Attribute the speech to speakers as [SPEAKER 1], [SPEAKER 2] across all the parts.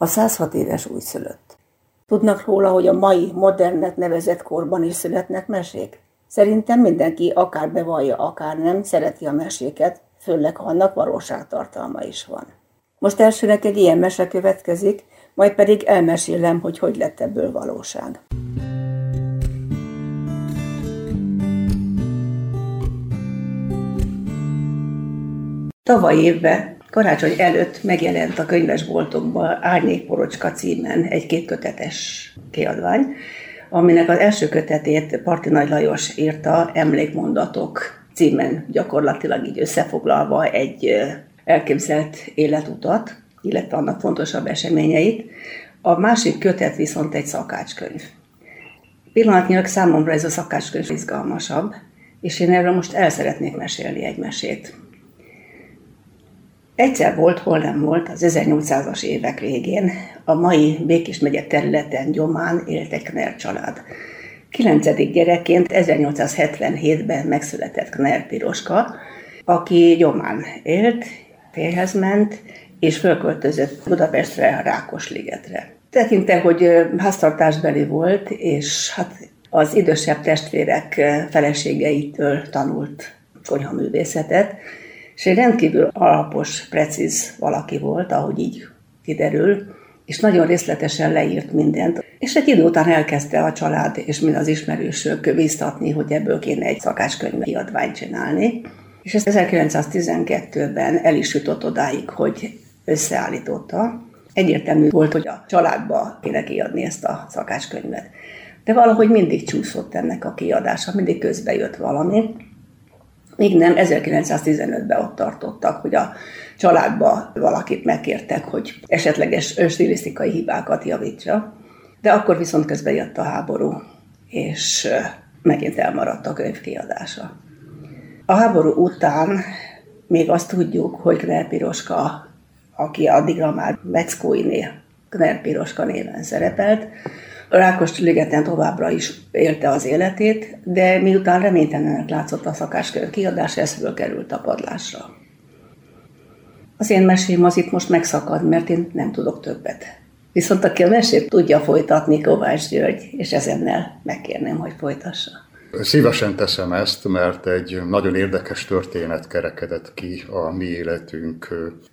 [SPEAKER 1] A 106 éves újszülött. Tudnak róla, hogy a mai modernnek nevezett korban is születnek mesék? Szerintem mindenki, akár bevallja, akár nem, szereti a meséket, főleg ha annak valóságtartalma is van. Most elsőnek egy ilyen mese következik, majd pedig elmesélem, hogy hogy lett ebből valóság. Tavaly évben, karácsony előtt megjelent a könyvesboltokban Árnyékporocska címen egy kétkötetes kiadvány, aminek az első kötetét Parti Nagy Lajos írta Emlékmondatok címen gyakorlatilag így összefoglalva egy elképzelt életutat, illetve annak fontosabb eseményeit. A másik kötet viszont egy szakácskönyv. Pillanatnyilag számomra ez a szakácskönyv izgalmasabb, és én erről most el szeretnék mesélni egy mesét. Egyszer volt, hol nem volt, az 1800-as évek végén a mai Békés megye területen Gyomán élt egy Kner család. Kilencedik gyerekként 1877-ben megszületett Kner Piroska, aki Gyomán élt, férhez ment, és fölköltözött Budapestre, a Rákosligetre. Tekinte, hogy háztartásbeli volt, és hát az idősebb testvérek feleségeitől tanult konyhaművészetet, és egy rendkívül alapos, precíz valaki volt, ahogy így kiderül, és nagyon részletesen leírt mindent. És egy idő után elkezdte a család és mind az ismerősök biztatni, hogy ebből kéne egy szakácskönyv kiadványt csinálni. És ezt 1912-ben el is jutott odáig, hogy összeállította. Egyértelmű volt, hogy a családba kéne kiadni ezt a szakácskönyvet. De valahogy mindig csúszott ennek a kiadása, mindig közbe jött valami. Még nem, 1915-ben ott tartottak, hogy a családba valakit megkértek, hogy esetleges stilisztikai hibákat javítsa. De akkor viszont közben jött a háború, és megint elmaradt a könyv kiadása. A háború után még azt tudjuk, hogy Kner Piroska, aki addigra már Meckóinél Kner Piroska néven szerepelt, Rákos ligeten továbbra is élte az életét, de miután reménytelenek látszott a szakáskönyv kiadás, ez került a padlásra. Az én mesém az itt most megszakad, mert én nem tudok többet. Viszont aki a mesét tudja folytatni, Kovács György, és ezennel megkérném, hogy folytassa.
[SPEAKER 2] Szívesen teszem ezt, mert egy nagyon érdekes történet kerekedett ki a mi életünk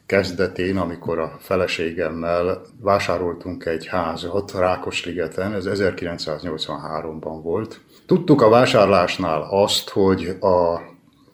[SPEAKER 2] kezdetén, amikor a feleségemmel vásároltunk egy házat Rákosligeten, ez 1983-ban volt. Tudtuk a vásárlásnál azt, hogy a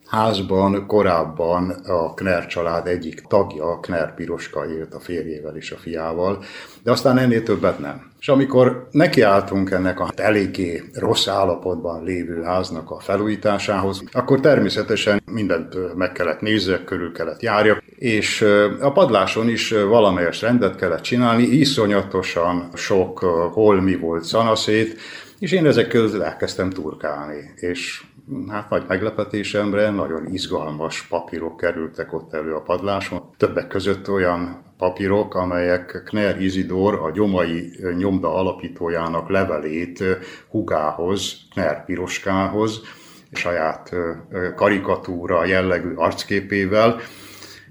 [SPEAKER 2] házban korábban a Kner család egyik tagja, Kner Piroska élt a férjével és a fiával, de aztán ennél többet nem. És amikor nekiálltunk ennek a eléggé rossz állapotban lévő háznak a felújításához, akkor természetesen mindent meg kellett nézzek, körül kellett járjak, és a padláson is valamelyes rendet kellett csinálni, iszonyatosan sok holmi volt szanaszét, és én ezek közül elkezdtem turkálni, és hát nagy meglepetésemre nagyon izgalmas papírok kerültek ott elő a padláson. Többek között olyan papírok, amelyek Kner Izidor, a gyomai nyomda alapítójának levelét Hugához, Kner Piroskához, saját karikatúra jellegű arcképével,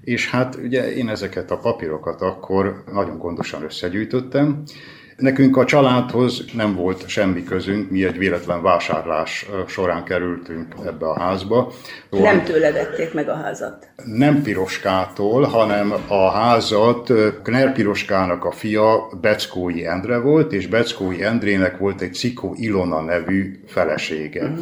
[SPEAKER 2] és hát ugye én ezeket a papírokat akkor nagyon gondosan összegyűjtöttem, Nekünk a családhoz nem volt semmi közünk, mi egy véletlen vásárlás során kerültünk ebbe a házba.
[SPEAKER 1] Nem tőle vették meg a házat?
[SPEAKER 2] Nem Piroskától, hanem a házat Kner Piroskának a fia Beckói Endre volt, és Beckói Endrének volt egy Cikó Ilona nevű felesége. Uh-huh.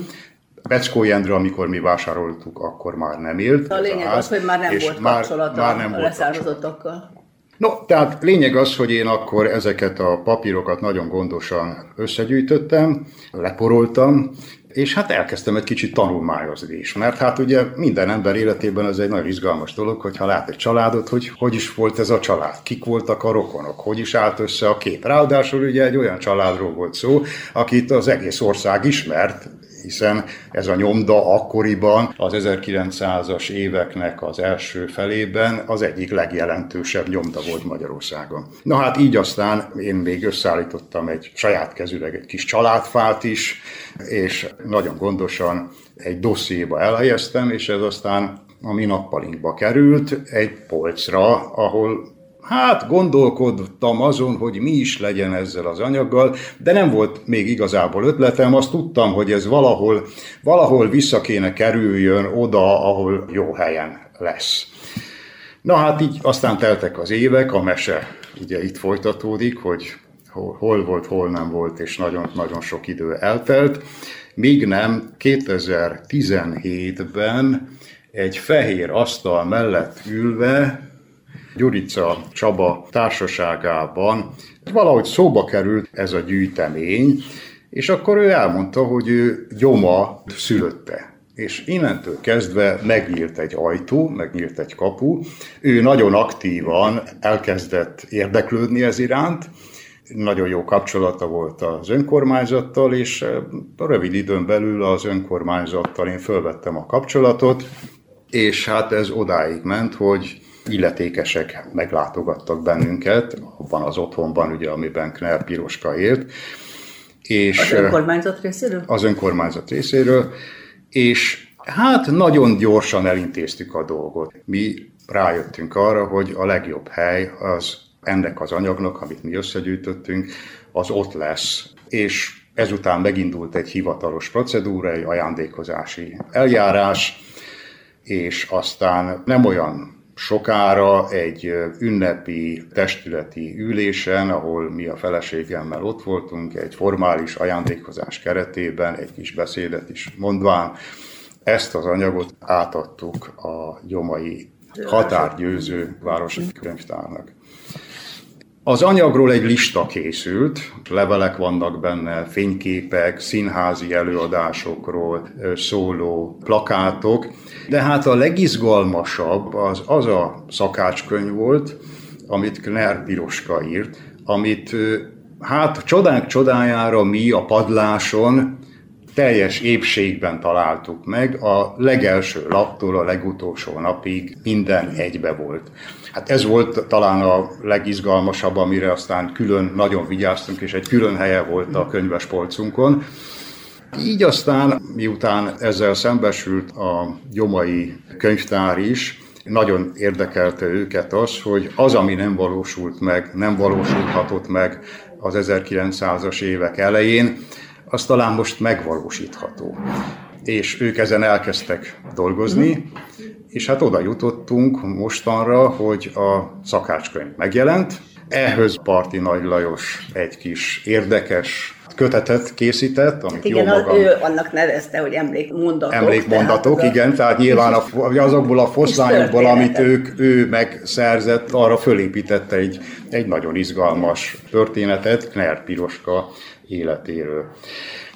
[SPEAKER 2] Beckói Endre, amikor mi vásároltuk, akkor már nem élt.
[SPEAKER 1] A lényeg az, hogy már nem volt kapcsolata már, már nem a leszármazottakkal.
[SPEAKER 2] No, tehát lényeg az, hogy én akkor ezeket a papírokat nagyon gondosan összegyűjtöttem, leporoltam, és hát elkezdtem egy kicsit tanulmányozni is, mert hát ugye minden ember életében ez egy nagyon izgalmas dolog, hogyha lát egy családot, hogy hogy is volt ez a család, kik voltak a rokonok, hogy is állt össze a kép. Ráadásul ugye egy olyan családról volt szó, akit az egész ország ismert, hiszen ez a nyomda akkoriban az 1900-as éveknek az első felében az egyik legjelentősebb nyomda volt Magyarországon. Na hát így aztán én még összeállítottam egy saját kezüleg egy kis családfát is, és nagyon gondosan egy dossziéba elhelyeztem, és ez aztán a mi nappalinkba került egy polcra, ahol hát gondolkodtam azon, hogy mi is legyen ezzel az anyaggal, de nem volt még igazából ötletem, azt tudtam, hogy ez valahol, valahol vissza kéne kerüljön oda, ahol jó helyen lesz. Na hát így aztán teltek az évek, a mese ugye itt folytatódik, hogy hol volt, hol nem volt, és nagyon-nagyon sok idő eltelt, míg nem 2017-ben egy fehér asztal mellett ülve Gyurica Csaba társaságában valahogy szóba került ez a gyűjtemény, és akkor ő elmondta, hogy ő gyoma szülötte. És innentől kezdve megnyílt egy ajtó, megnyílt egy kapu. Ő nagyon aktívan elkezdett érdeklődni ez iránt, nagyon jó kapcsolata volt az önkormányzattal, és rövid időn belül az önkormányzattal én fölvettem a kapcsolatot, és hát ez odáig ment, hogy illetékesek meglátogattak bennünket, abban az otthonban, ugye, amiben Kner Piroska élt.
[SPEAKER 1] És az önkormányzat részéről?
[SPEAKER 2] Az önkormányzat részéről, és hát nagyon gyorsan elintéztük a dolgot. Mi rájöttünk arra, hogy a legjobb hely az ennek az anyagnak, amit mi összegyűjtöttünk, az ott lesz. És ezután megindult egy hivatalos procedúra, egy ajándékozási eljárás, és aztán nem olyan sokára egy ünnepi testületi ülésen, ahol mi a feleségemmel ott voltunk, egy formális ajándékozás keretében, egy kis beszédet is mondván, ezt az anyagot átadtuk a gyomai határgyőző városi könyvtárnak. Az anyagról egy lista készült, levelek vannak benne, fényképek, színházi előadásokról szóló plakátok, de hát a legizgalmasabb az az a szakácskönyv volt, amit Kner Piroska írt, amit hát csodánk csodájára mi a padláson teljes épségben találtuk meg, a legelső laptól a legutolsó napig minden egybe volt. Hát ez volt talán a legizgalmasabb, amire aztán külön nagyon vigyáztunk, és egy külön helye volt a könyvespolcunkon. Így aztán, miután ezzel szembesült a gyomai könyvtár is, nagyon érdekelte őket az, hogy az, ami nem valósult meg, nem valósulhatott meg az 1900-as évek elején, az talán most megvalósítható. És ők ezen elkezdtek dolgozni, és hát oda jutottunk mostanra, hogy a szakácskönyv megjelent. Ehhez Parti Nagy Lajos egy kis érdekes kötetet készített, amit
[SPEAKER 1] igen, jó magam... ő annak nevezte, hogy emlékmondatok.
[SPEAKER 2] Emlékmondatok, tehát igen, tehát nyilván a, azokból a foszlányokból, amit ők, ő megszerzett, arra fölépítette egy, egy nagyon izgalmas történetet Kner Piroska életéről.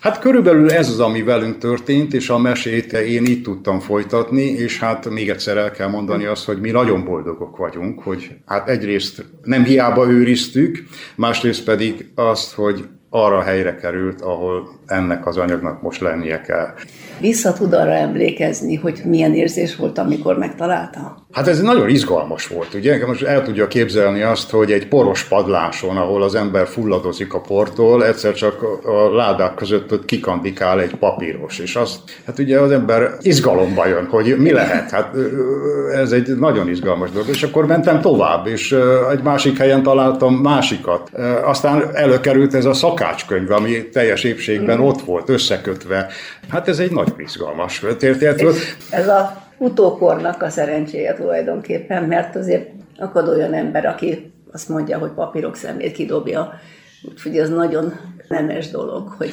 [SPEAKER 2] Hát körülbelül ez az, ami velünk történt, és a mesét én így tudtam folytatni, és hát még egyszer el kell mondani azt, hogy mi nagyon boldogok vagyunk, hogy hát egyrészt nem hiába őriztük, másrészt pedig azt, hogy arra a helyre került, ahol ennek az anyagnak most lennie kell.
[SPEAKER 1] Vissza tud arra emlékezni, hogy milyen érzés volt, amikor megtalálta?
[SPEAKER 2] Hát ez nagyon izgalmas volt, ugye? Most el tudja képzelni azt, hogy egy poros padláson, ahol az ember fulladozik a portól, egyszer csak a ládák között ott kikandikál egy papíros, és azt, hát ugye az ember izgalomba jön, hogy mi lehet. Hát ez egy nagyon izgalmas dolog. És akkor mentem tovább, és egy másik helyen találtam másikat. Aztán előkerült ez a szakácskönyv, ami teljes épségben ott volt, összekötve. Hát ez egy nagyon izgalmas történet volt.
[SPEAKER 1] Ez a utókornak a szerencséje tulajdonképpen, mert azért akad olyan ember, aki azt mondja, hogy papírok szemét kidobja, úgyhogy ez nagyon nemes dolog, hogy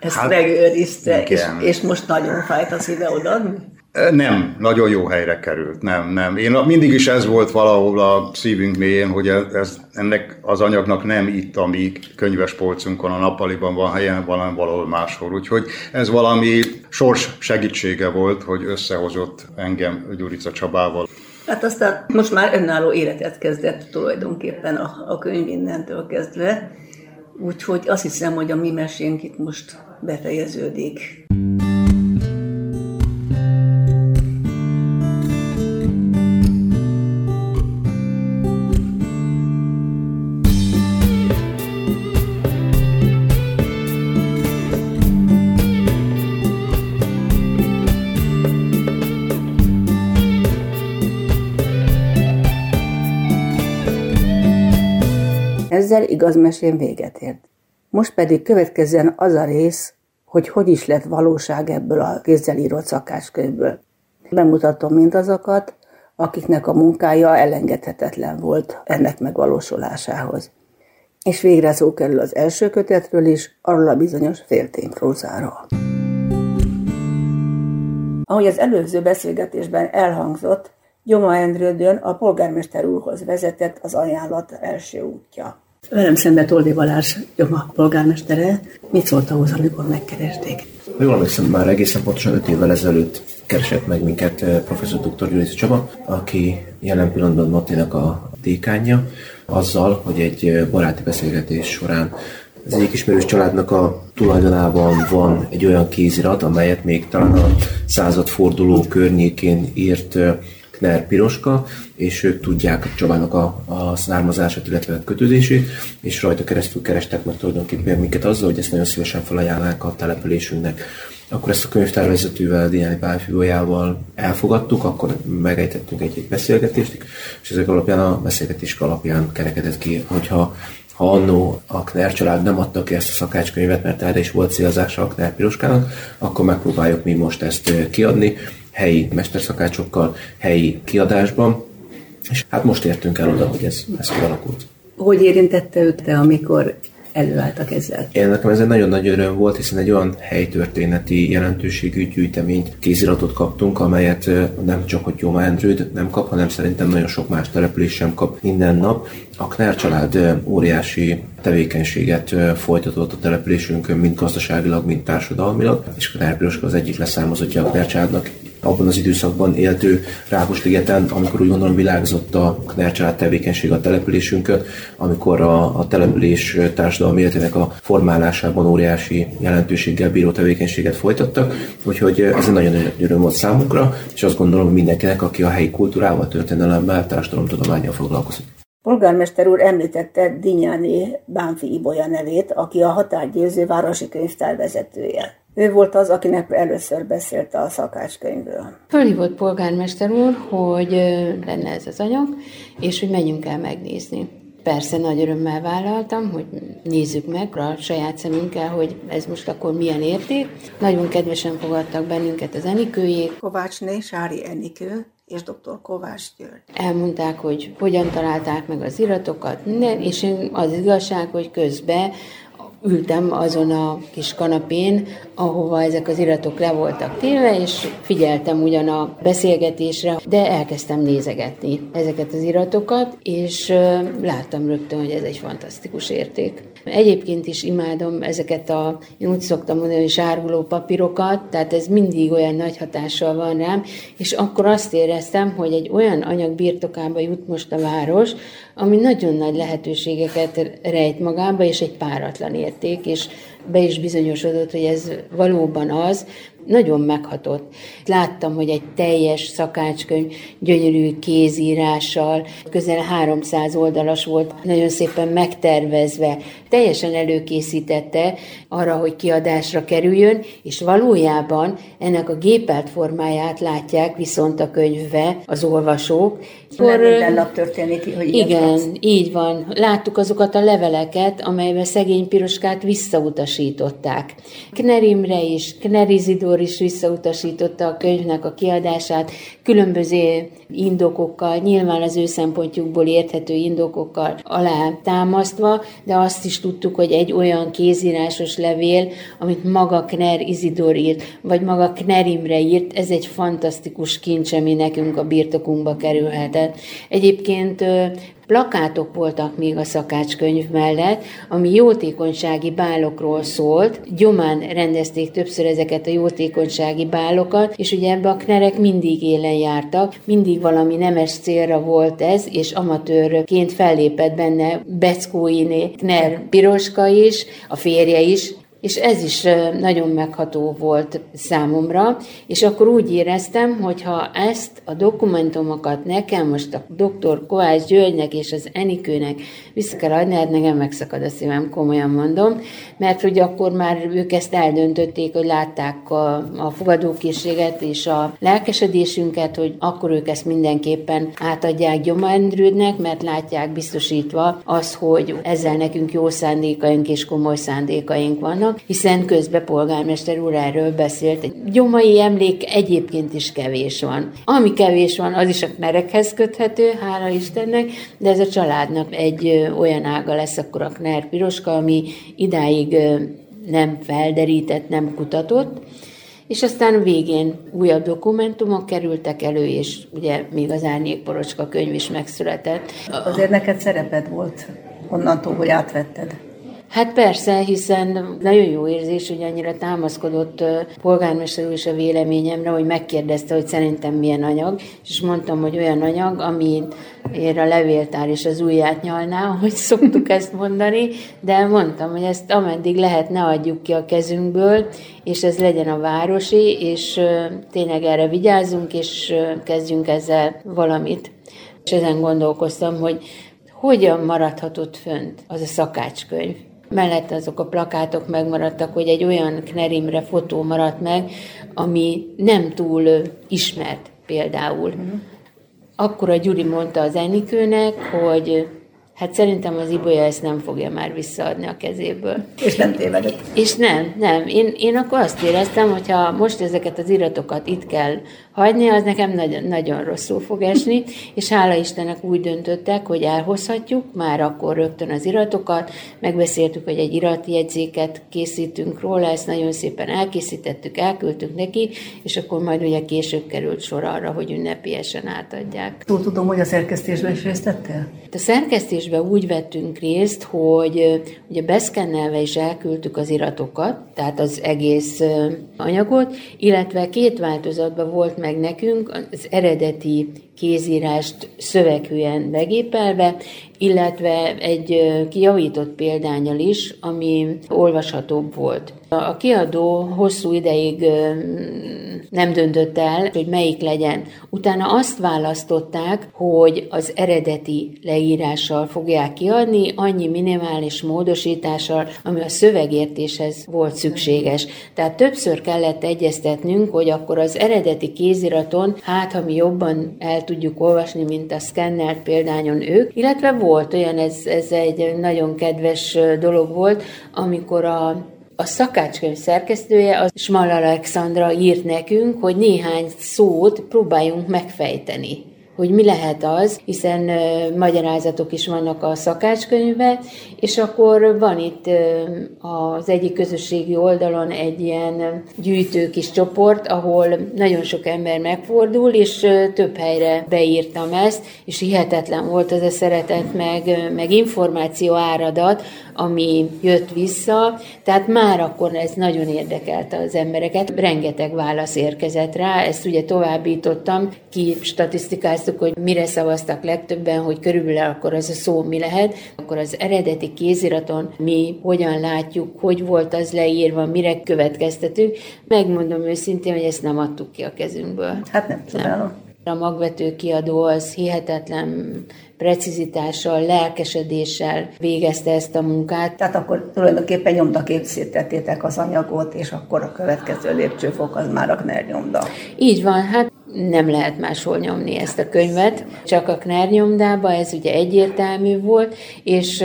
[SPEAKER 1] ezt hát, megőrizte, és, és most nagyon fájt a szíve odaadni.
[SPEAKER 2] Nem, nagyon jó helyre került, nem, nem. Én mindig is ez volt valahol a szívünk mélyén, hogy ez, ennek az anyagnak nem itt a mi könyves polcunkon, a nappaliban van helyen, hanem valahol máshol. Úgyhogy ez valami sors segítsége volt, hogy összehozott engem Gyurica Csabával.
[SPEAKER 1] Hát aztán most már önálló életet kezdett tulajdonképpen a, a könyv innentől kezdve, úgyhogy azt hiszem, hogy a mi mesénk itt most befejeződik. Ezzel igaz mesém véget ért. Most pedig következzen az a rész, hogy hogy is lett valóság ebből a kézzel írott szakácskönyvből. Bemutatom mindazokat, akiknek a munkája elengedhetetlen volt ennek megvalósulásához. És végre szó kerül az első kötetről is, arról a bizonyos féltényprózáról. Ahogy az előző beszélgetésben elhangzott, Gyoma Endrődön a polgármester úrhoz vezetett az ajánlat első útja. Velem szemben Toldi Balázs Gyoma polgármestere. Mit szólt ahhoz, amikor megkeresték?
[SPEAKER 3] Jól emlékszem, már egészen pontosan 5 évvel ezelőtt keresett meg minket eh, professzor dr. Gyuric Csaba, aki jelen pillanatban Matinak a dékánja, azzal, hogy egy eh, baráti beszélgetés során az egyik ismerős családnak a tulajdonában van egy olyan kézirat, amelyet még talán a századforduló környékén írt eh, Kner Piroska, és ők tudják Csabának a, a származását, illetve a kötődését, és rajta keresztül kerestek meg tulajdonképpen minket azzal, hogy ezt nagyon szívesen felajánlánk a településünknek. Akkor ezt a könyvtárvezetővel, Diáni Pálfűójával elfogadtuk, akkor megejtettünk egy-egy beszélgetést, és ezek alapján a beszélgetés alapján kerekedett ki, hogyha ha annó a Kner család nem adta ki ezt a szakácskönyvet, mert erre is volt célzása a Kner Piroskának, akkor megpróbáljuk mi most ezt kiadni, helyi mesterszakácsokkal, helyi kiadásban, és hát most értünk el oda, hogy ez, ez kialakult.
[SPEAKER 1] Hogy érintette őt, amikor előálltak ezzel?
[SPEAKER 3] Én nekem ez egy nagyon nagy öröm volt, hiszen egy olyan helytörténeti jelentőségű gyűjteményt, kéziratot kaptunk, amelyet nem csak hogy Jóma Endrőd nem kap, hanem szerintem nagyon sok más település sem kap minden nap. A Knár család óriási tevékenységet folytatott a településünkön, mind gazdaságilag, mind társadalmilag, és Knár Piroska az egyik leszármazottja a Knár családnak abban az időszakban éltő Rákosligeten, amikor úgy gondolom világzott a Kner család tevékenység a településünkön, amikor a, a település társadalmi életének a formálásában óriási jelentőséggel bíró tevékenységet folytattak, úgyhogy ez egy nagyon nagy öröm volt számunkra, és azt gondolom, hogy mindenkinek, aki a helyi kultúrával, történelemmel, társadalomtudományjal foglalkozik.
[SPEAKER 1] Polgármester úr említette Dinyáni Bánfi Ibolya nevét, aki a határgyőző városi könyvtár vezetője. Ő volt az, akinek először beszélt a szakácskönyvről.
[SPEAKER 4] Fölhívott polgármester úr, hogy lenne ez az anyag, és hogy menjünk el megnézni. Persze nagy örömmel vállaltam, hogy nézzük meg a saját szemünkkel, hogy ez most akkor milyen érték. Nagyon kedvesen fogadtak bennünket az Enikőjék.
[SPEAKER 1] Kovácsné, Sári Enikő, és dr. Kovács György.
[SPEAKER 4] Elmondták, hogy hogyan találták meg az iratokat, minden, és az igazság, hogy közben ültem azon a kis kanapén, ahova ezek az iratok le voltak téve, és figyeltem ugyan a beszélgetésre, de elkezdtem nézegetni ezeket az iratokat, és láttam rögtön, hogy ez egy fantasztikus érték. Egyébként is imádom ezeket a, én úgy szoktam mondani, hogy papírokat, tehát ez mindig olyan nagy hatással van rám, és akkor azt éreztem, hogy egy olyan anyag birtokába jut most a város, ami nagyon nagy lehetőségeket rejt magába, és egy páratlan érték, és be is bizonyosodott, hogy ez valóban az, nagyon meghatott. Láttam, hogy egy teljes szakácskönyv, gyönyörű kézírással, közel 300 oldalas volt, nagyon szépen megtervezve, teljesen előkészítette arra, hogy kiadásra kerüljön, és valójában ennek a gépelt formáját látják viszont a könyvbe az olvasók.
[SPEAKER 1] Akkor, minden nap történik, hogy
[SPEAKER 4] Igen, lesz. így van. Láttuk azokat a leveleket, amelyben szegény Piroskát visszautasították. Knerimre is, Knerizidor Gábor is visszautasította a könyvnek a kiadását különböző indokokkal, nyilván az ő szempontjukból érthető indokokkal alá támasztva, de azt is tudtuk, hogy egy olyan kézírásos levél, amit maga Kner Izidor írt, vagy maga Kner Imre írt, ez egy fantasztikus kincs, ami nekünk a birtokunkba kerülhetett. Egyébként Plakátok voltak még a szakácskönyv mellett, ami jótékonysági bálokról szólt. Gyomán rendezték többször ezeket a jótékonysági bálokat, és ugye ebbe a knerek mindig élen jártak, mindig valami nemes célra volt ez, és amatőrként fellépett benne Beckóiné Kner Piroska is, a férje is, és ez is nagyon megható volt számomra, és akkor úgy éreztem, hogy ha ezt a dokumentumokat nekem most a dr. Kovács Györgynek és az Enikőnek vissza kell adni, hát nekem megszakad a szívem, komolyan mondom, mert hogy akkor már ők ezt eldöntötték, hogy látták a, a fogadókészséget és a lelkesedésünket, hogy akkor ők ezt mindenképpen átadják Gyoma Endrődnek, mert látják biztosítva az, hogy ezzel nekünk jó szándékaink és komoly szándékaink vannak, hiszen közben polgármester úr erről beszélt. Gyomai emlék egyébként is kevés van. Ami kevés van, az is a merekhez köthető, hála Istennek, de ez a családnak egy olyan ága lesz akkor a Kner Piroska, ami idáig nem felderített, nem kutatott, és aztán végén újabb dokumentumok kerültek elő, és ugye még az Árnyékporocska könyv is megszületett.
[SPEAKER 1] Azért neked szereped volt onnantól, hogy átvetted.
[SPEAKER 4] Hát persze, hiszen nagyon jó érzés, hogy annyira támaszkodott polgármester is a véleményemre, hogy megkérdezte, hogy szerintem milyen anyag, és mondtam, hogy olyan anyag, ami ér a levéltár és az ujját nyalná, hogy szoktuk ezt mondani, de mondtam, hogy ezt ameddig lehet, ne adjuk ki a kezünkből, és ez legyen a városi, és tényleg erre vigyázzunk, és kezdjünk ezzel valamit. És ezen gondolkoztam, hogy hogyan maradhatott fönt az a szakácskönyv. Mellette azok a plakátok megmaradtak, hogy egy olyan Knerimre fotó maradt meg, ami nem túl ismert például. Uh-huh. Akkor a Gyuri mondta az Enikőnek, hogy Hát szerintem az Ibolya ezt nem fogja már visszaadni a kezéből.
[SPEAKER 1] És nem tévedett.
[SPEAKER 4] És nem, nem. Én, én akkor azt éreztem, hogy ha most ezeket az iratokat itt kell hagyni, az nekem nagyon, nagyon rosszul fog esni, és hála Istennek úgy döntöttek, hogy elhozhatjuk már akkor rögtön az iratokat, megbeszéltük, hogy egy iratjegyzéket készítünk róla, ezt nagyon szépen elkészítettük, elküldtük neki, és akkor majd ugye később került sor arra, hogy ünnepiesen átadják.
[SPEAKER 1] Túl tudom, hogy a szerkesztésben is részt?
[SPEAKER 4] A szerkesztésben úgy vettünk részt, hogy ugye beszkennelve is elküldtük az iratokat, tehát az egész anyagot, illetve két változatban volt meg nekünk az eredeti kézírást szöveghűen megépelve, illetve egy kijavított példányal is, ami olvashatóbb volt. A kiadó hosszú ideig nem döntött el, hogy melyik legyen. Utána azt választották, hogy az eredeti leírással fogják kiadni, annyi minimális módosítással, ami a szövegértéshez volt szükséges. Tehát többször kellett egyeztetnünk, hogy akkor az eredeti kéziraton, hát ha mi jobban el tudjuk olvasni, mint a szkennelt példányon ők, illetve volt olyan, ez, ez egy nagyon kedves dolog volt, amikor a a szakácskönyv szerkesztője, az Smal Alexandra írt nekünk, hogy néhány szót próbáljunk megfejteni hogy mi lehet az, hiszen uh, magyarázatok is vannak a szakácskönyvben, és akkor van itt az egyik közösségi oldalon egy ilyen gyűjtő kis csoport, ahol nagyon sok ember megfordul, és több helyre beírtam ezt, és hihetetlen volt az a szeretet, meg, meg információ áradat, ami jött vissza, tehát már akkor ez nagyon érdekelte az embereket. Rengeteg válasz érkezett rá, ezt ugye továbbítottam, ki statisztikáztuk, hogy mire szavaztak legtöbben, hogy körülbelül akkor az a szó mi lehet, akkor az eredeti kéziraton mi hogyan látjuk, hogy volt az leírva, mire következtetünk. Megmondom őszintén, hogy ezt nem adtuk ki a kezünkből.
[SPEAKER 1] Hát nem csodálom.
[SPEAKER 4] A magvető kiadó az hihetetlen precizitással, lelkesedéssel végezte ezt a munkát.
[SPEAKER 1] Tehát akkor tulajdonképpen nyomdaképzítettétek az anyagot, és akkor a következő lépcsőfok az már a KNER nyomda.
[SPEAKER 4] Így van, hát nem lehet máshol nyomni ezt a könyvet, csak a Knár nyomdába, ez ugye egyértelmű volt, és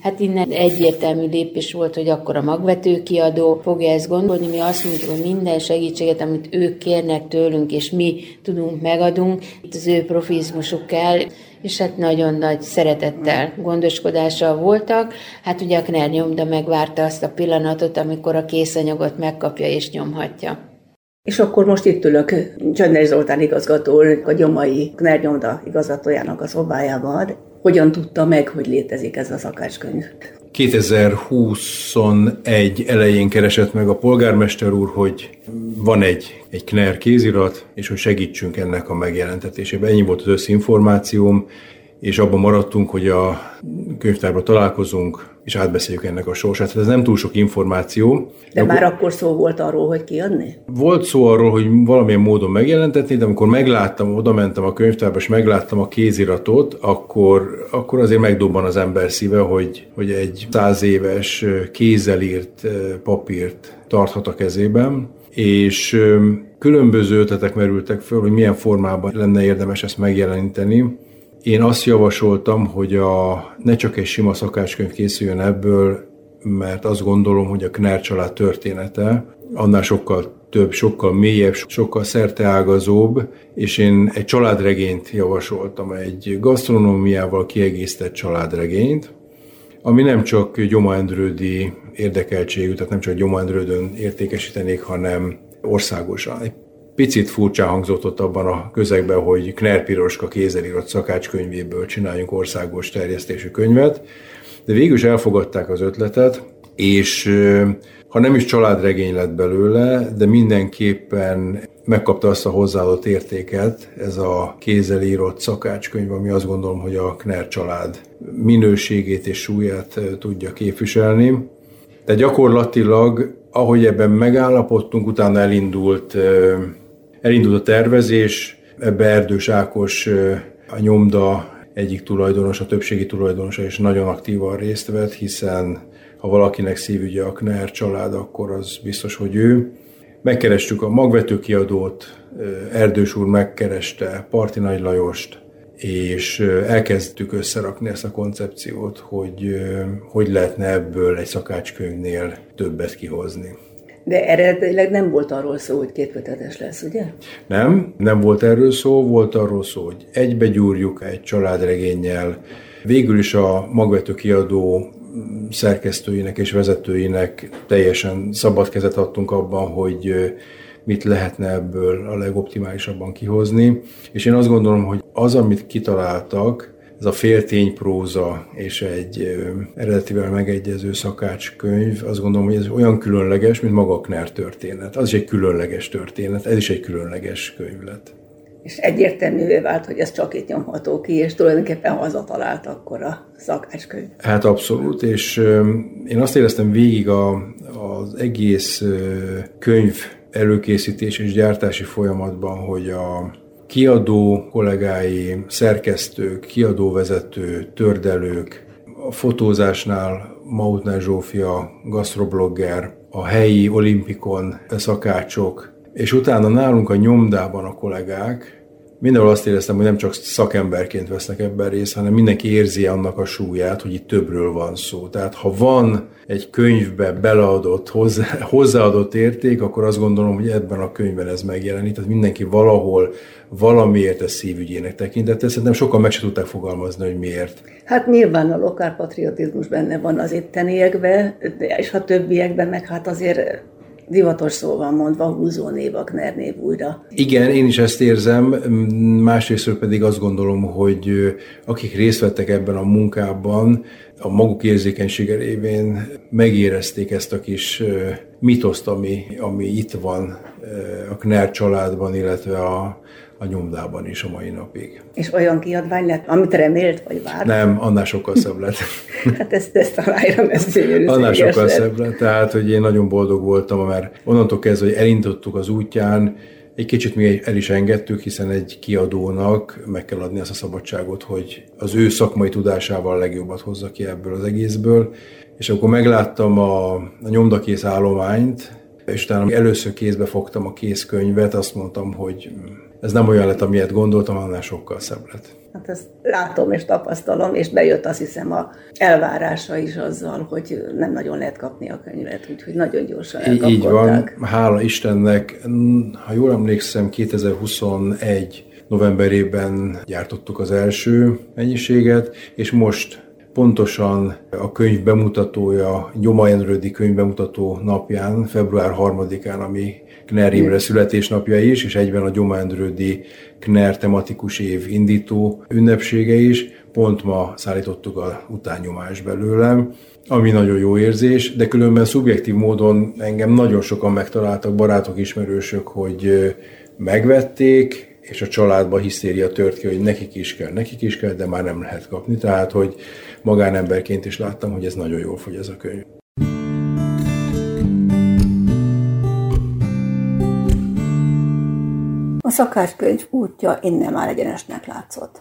[SPEAKER 4] hát innen egyértelmű lépés volt, hogy akkor a magvető kiadó fogja ezt gondolni, mi azt mondjuk, hogy minden segítséget, amit ők kérnek tőlünk, és mi tudunk, megadunk, itt az ő profizmusuk kell, és hát nagyon nagy szeretettel, gondoskodással voltak. Hát ugye a Kner nyomda megvárta azt a pillanatot, amikor a készanyagot megkapja és nyomhatja.
[SPEAKER 1] És akkor most itt ülök Csöndes Zoltán igazgató, a Gyomai Kner nyomda igazgatójának a szobájában. Hogyan tudta meg, hogy létezik ez a szakácskönyv?
[SPEAKER 5] 2021 elején keresett meg a polgármester úr, hogy van egy, egy KNER kézirat, és hogy segítsünk ennek a megjelentetésében. Ennyi volt az összinformációm, és abban maradtunk, hogy a könyvtárban találkozunk, és átbeszéljük ennek a sorsát. Ez nem túl sok információ.
[SPEAKER 1] De, de már akkor szó volt arról, hogy kiadni?
[SPEAKER 5] Volt szó arról, hogy valamilyen módon megjelentetni, de amikor megláttam, oda mentem a könyvtárba, és megláttam a kéziratot, akkor, akkor azért megdobban az ember szíve, hogy, hogy egy száz éves kézzel írt papírt tarthat a kezében, és különböző ötletek merültek föl, hogy milyen formában lenne érdemes ezt megjeleníteni. Én azt javasoltam, hogy a, ne csak egy sima szakácskönyv készüljön ebből, mert azt gondolom, hogy a Kner család története annál sokkal több, sokkal mélyebb, sokkal szerteágazóbb, és én egy családregényt javasoltam, egy gasztronómiával kiegészített családregényt, ami nem csak Gyoma Endrődi érdekeltségű, tehát nem csak Gyoma Endrődön értékesítenék, hanem országosan. Egy picit furcsa hangzott ott abban a közegben, hogy Kner Piroska kézzel szakácskönyvéből csináljunk országos terjesztésű könyvet, de végül is elfogadták az ötletet, és ha nem is családregény lett belőle, de mindenképpen megkapta azt a hozzáadott értéket, ez a kézzel írott szakácskönyv, ami azt gondolom, hogy a Kner család minőségét és súlyát tudja képviselni. De gyakorlatilag, ahogy ebben megállapodtunk, utána elindult, elindult a tervezés, ebbe Erdős Ákos a nyomda egyik tulajdonos, a többségi tulajdonosa is nagyon aktívan részt vett, hiszen ha valakinek szívügye a Kner család, akkor az biztos, hogy ő. Megkerestük a magvető kiadót, Erdős úr megkereste Parti Nagy Lajost, és elkezdtük összerakni ezt a koncepciót, hogy hogy lehetne ebből egy szakácskönyvnél többet kihozni.
[SPEAKER 1] De eredetileg nem volt arról szó, hogy kétkötetes lesz, ugye?
[SPEAKER 5] Nem, nem volt erről szó, volt arról szó, hogy egybegyúrjuk egy családregénnyel. Végül is a magvető kiadó szerkesztőinek és vezetőinek teljesen szabad kezet adtunk abban, hogy mit lehetne ebből a legoptimálisabban kihozni. És én azt gondolom, hogy az, amit kitaláltak, ez a félténypróza és egy eredetivel megegyező szakácskönyv, azt gondolom, hogy ez olyan különleges, mint maga a Kner történet. Az is egy különleges történet, ez is egy különleges könyv lett.
[SPEAKER 1] És egyértelművé vált, hogy ez csak itt nyomható ki, és tulajdonképpen hazatalált akkor a szakácskönyv.
[SPEAKER 5] Hát abszolút, és én azt éreztem végig a, az egész könyv előkészítés és gyártási folyamatban, hogy a kiadó kollégái, szerkesztők, kiadóvezető, tördelők, a fotózásnál Mautner Zsófia, gasztroblogger, a helyi olimpikon szakácsok, és utána nálunk a nyomdában a kollégák, mindenhol azt éreztem, hogy nem csak szakemberként vesznek ebben részt, hanem mindenki érzi annak a súlyát, hogy itt többről van szó. Tehát ha van egy könyvbe beleadott, hozzá, hozzáadott érték, akkor azt gondolom, hogy ebben a könyvben ez megjelenik. Tehát mindenki valahol valamiért a szívügyének tekintette. Szerintem sokan meg se tudták fogalmazni, hogy miért.
[SPEAKER 1] Hát nyilván a lokálpatriotizmus benne van az itteniekben, és a többiekben meg hát azért divatos szóval mondva húzó név, Akner név újra.
[SPEAKER 5] Igen, én is ezt érzem, másrészt pedig azt gondolom, hogy akik részt vettek ebben a munkában, a maguk érzékenysége révén megérezték ezt a kis mitoszt, ami, ami itt van a Kner családban, illetve a, a nyomdában is a mai napig.
[SPEAKER 1] És olyan kiadvány lett, amit remélt, vagy várt?
[SPEAKER 5] Nem, annál sokkal szebb lett.
[SPEAKER 1] hát ezt, ezt aláírom, ez gyönyörű.
[SPEAKER 5] Annál sokkal lett. szebb lett, tehát, hogy én nagyon boldog voltam, mert onnantól kezdve, hogy elindítottuk az útján, egy kicsit mi el is engedtük, hiszen egy kiadónak meg kell adni azt a szabadságot, hogy az ő szakmai tudásával a legjobbat hozza ki ebből az egészből. És akkor megláttam a, a nyomdakész állományt, és utána először kézbe fogtam a kézkönyvet, azt mondtam, hogy ez nem olyan lett, amilyet gondoltam, annál sokkal szebb lett.
[SPEAKER 1] Hát ezt látom és tapasztalom, és bejött azt hiszem a elvárása is azzal, hogy nem nagyon lehet kapni a könyvet, úgyhogy nagyon gyorsan elkapkodták.
[SPEAKER 5] Így van, hála Istennek, ha jól emlékszem, 2021 novemberében gyártottuk az első mennyiséget, és most pontosan a könyv bemutatója, Gyoma Jenrődi könyv bemutató napján, február 3-án, ami Kner Imre születésnapja is, és egyben a Gyoma Endrődi Kner tematikus év indító ünnepsége is. Pont ma szállítottuk a utánnyomás belőlem, ami nagyon jó érzés, de különben szubjektív módon engem nagyon sokan megtaláltak, barátok, ismerősök, hogy megvették, és a családba hisztéria tört ki, hogy nekik is kell, nekik is kell, de már nem lehet kapni. Tehát, hogy magánemberként is láttam, hogy ez nagyon jól fogy ez a könyv.
[SPEAKER 1] A szakácskönyv útja innen már egyenesnek látszott.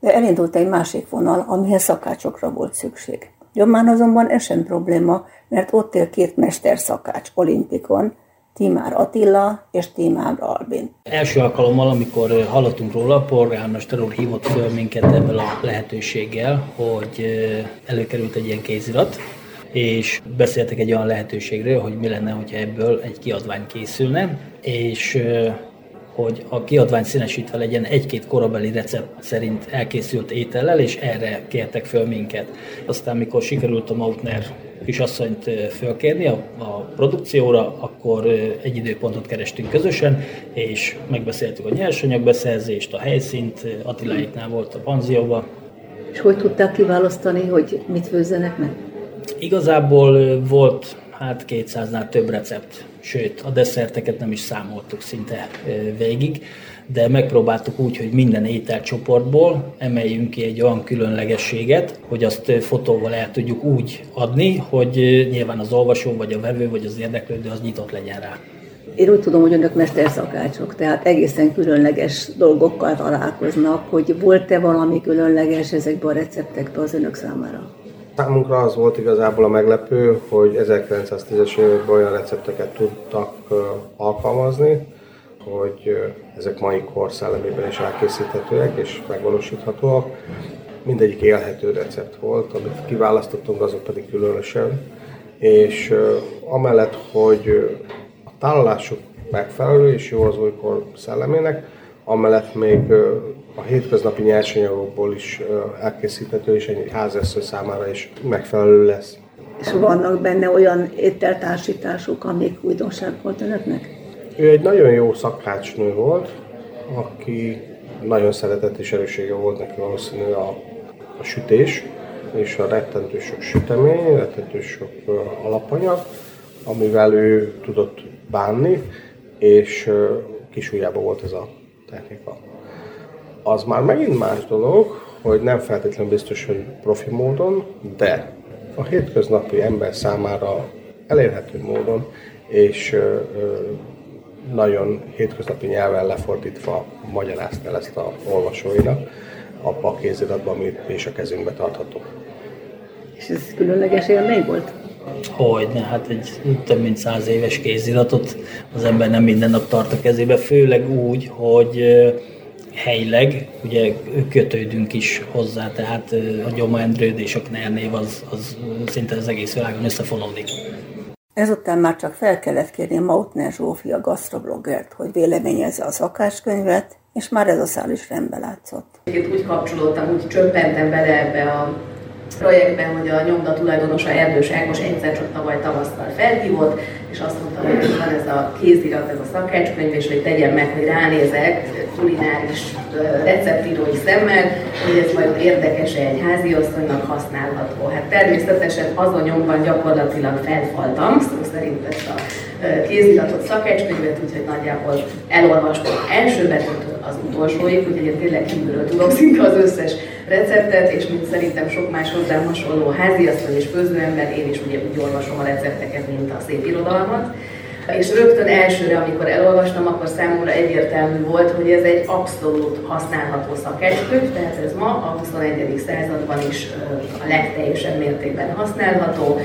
[SPEAKER 1] De elindult egy másik vonal, amihez szakácsokra volt szükség. Gyomán azonban ez sem probléma, mert ott él két mester szakács olimpikon, Timár Attila és Timár Albin.
[SPEAKER 6] Első alkalommal, amikor hallottunk róla, polgármester úr hívott föl minket ebből a lehetőséggel, hogy előkerült egy ilyen kézirat, és beszéltek egy olyan lehetőségről, hogy mi lenne, hogyha ebből egy kiadvány készülne, és hogy a kiadvány színesítve legyen egy-két korabeli recept szerint elkészült étellel, és erre kértek föl minket. Aztán, mikor sikerült a Mautner kisasszonyt fölkérni a, a produkcióra, akkor egy időpontot kerestünk közösen, és megbeszéltük a nyersanyagbeszerzést, a helyszínt, Attiláiknál volt a panzióba.
[SPEAKER 1] És hogy tudták kiválasztani, hogy mit főzzenek meg?
[SPEAKER 6] Igazából volt hát 200-nál több recept, sőt a desszerteket nem is számoltuk szinte végig, de megpróbáltuk úgy, hogy minden ételcsoportból emeljünk ki egy olyan különlegességet, hogy azt fotóval el tudjuk úgy adni, hogy nyilván az olvasó, vagy a vevő, vagy az érdeklődő az nyitott legyen rá.
[SPEAKER 1] Én úgy tudom, hogy önök mesterszakácsok, tehát egészen különleges dolgokkal találkoznak, hogy volt-e valami különleges ezekben a receptekben az önök számára?
[SPEAKER 7] Számunkra az volt igazából a meglepő, hogy 1910-es években olyan recepteket tudtak alkalmazni, hogy ezek mai kor szellemében is elkészíthetőek és megvalósíthatóak. Mindegyik élhető recept volt, amit kiválasztottunk, azok pedig különösen. És amellett, hogy a tálalásuk megfelelő és jó az újkor szellemének, amellett még a hétköznapi nyersanyagokból is elkészíthető, és egy házasszony számára is megfelelő lesz.
[SPEAKER 1] És vannak benne olyan ételtársítások, amik újdonság volt önöknek?
[SPEAKER 7] Ő egy nagyon jó szakácsnő volt, aki nagyon szeretett és erősége volt neki valószínű a, a sütés, és a rettentő sok sütemény, rettentő sok alapanyag, amivel ő tudott bánni, és kisújjában volt ez a technika. Az már megint más dolog, hogy nem feltétlenül biztos, hogy profi módon, de a hétköznapi ember számára elérhető módon, és nagyon hétköznapi nyelven lefordítva magyarázta el ezt a olvasóinak abba a kéziratban, amit mi is a kezünkbe tarthatunk.
[SPEAKER 1] És ez különleges élmény volt?
[SPEAKER 6] Hogy ne, hát egy több mint száz éves kéziratot az ember nem minden nap tart a kezébe, főleg úgy, hogy helyileg, ugye kötődünk is hozzá, tehát a Gyoma Endrőd és a név az, az szinte az egész világon összefonódik.
[SPEAKER 1] Ezután már csak fel kellett kérni Mautner Zsófia gasztrobloggert, hogy véleményezze a szakáskönyvet, és már ez a szál is rendbe látszott.
[SPEAKER 8] Úgy kapcsolódtam, úgy csöppentem bele ebbe a projektben, hogy a nyomda tulajdonosa Erdős Ákos egyszer csak tavaly tavasztal felhívott, és azt mondta, hogy van ez a kézirat, ez a szakácskönyv, és hogy tegyem meg, hogy ránézek kulináris receptírói szemmel, hogy ez majd érdekes egy háziasszonynak használható. Hát természetesen azon nyomban gyakorlatilag felfaltam, szó szerint ezt a kéziratot, szakácskönyvet, úgyhogy nagyjából elolvastam első betűtől az utolsóig, úgyhogy én tényleg kívülről tudom szinte az összes receptet, és mint szerintem sok más hozzám hasonló háziasszony és főzőember, én is ugye úgy olvasom a recepteket, mint a szép irodalmat. És rögtön elsőre, amikor elolvastam, akkor számomra egyértelmű volt, hogy ez egy abszolút használható szakácskönyv, tehát ez ma a 21. században is a legteljesebb mértékben használható.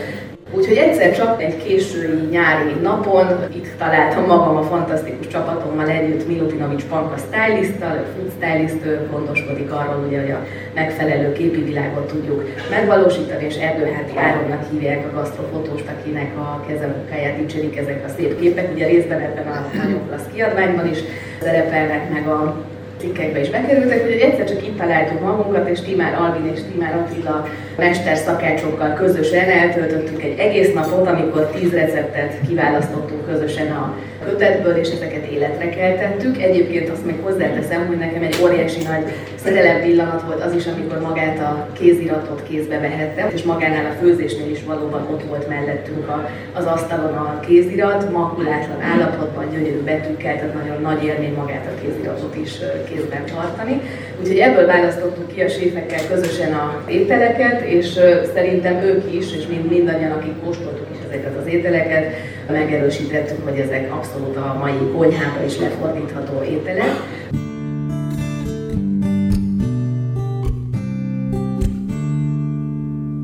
[SPEAKER 8] Úgyhogy egyszer csak egy késői nyári napon itt találtam magam a fantasztikus csapatommal együtt Milutinovics Panka stylisttal, food stylist, gondoskodik arról, ugye, hogy a megfelelő képi világot tudjuk megvalósítani, és Erdőháti Áronnak hívják a gasztrofotóst, akinek a kezemunkáját dicsérik ezek a szép képek. Ugye részben ebben a nagyon klassz kiadványban is szerepelnek meg a cikkekbe is bekerültek, hogy egyszer csak itt találtuk magunkat, és Timár Alvin és Timár Attila mesterszakácsokkal közösen eltöltöttünk egy egész napot, amikor tíz receptet kiválasztottunk közösen a kötetből, és ezeket életre keltettük. Egyébként azt még hozzáteszem, hogy nekem egy óriási nagy szerelem pillanat volt az is, amikor magát a kéziratot kézbe vehettem, és magánál a főzésnél is valóban ott volt mellettünk az asztalon a kézirat, makulátlan állapotban, gyönyörű betűkkel, tehát nagyon nagy élmény magát a kéziratot is kézben tartani. Úgyhogy ebből választottuk ki a séfekkel közösen a ételeket, és szerintem ők is, és mind, mindannyian, akik kóstoltuk ezeket az ételeket, megerősítettük, hogy ezek abszolút a mai konyhába is lefordítható ételek.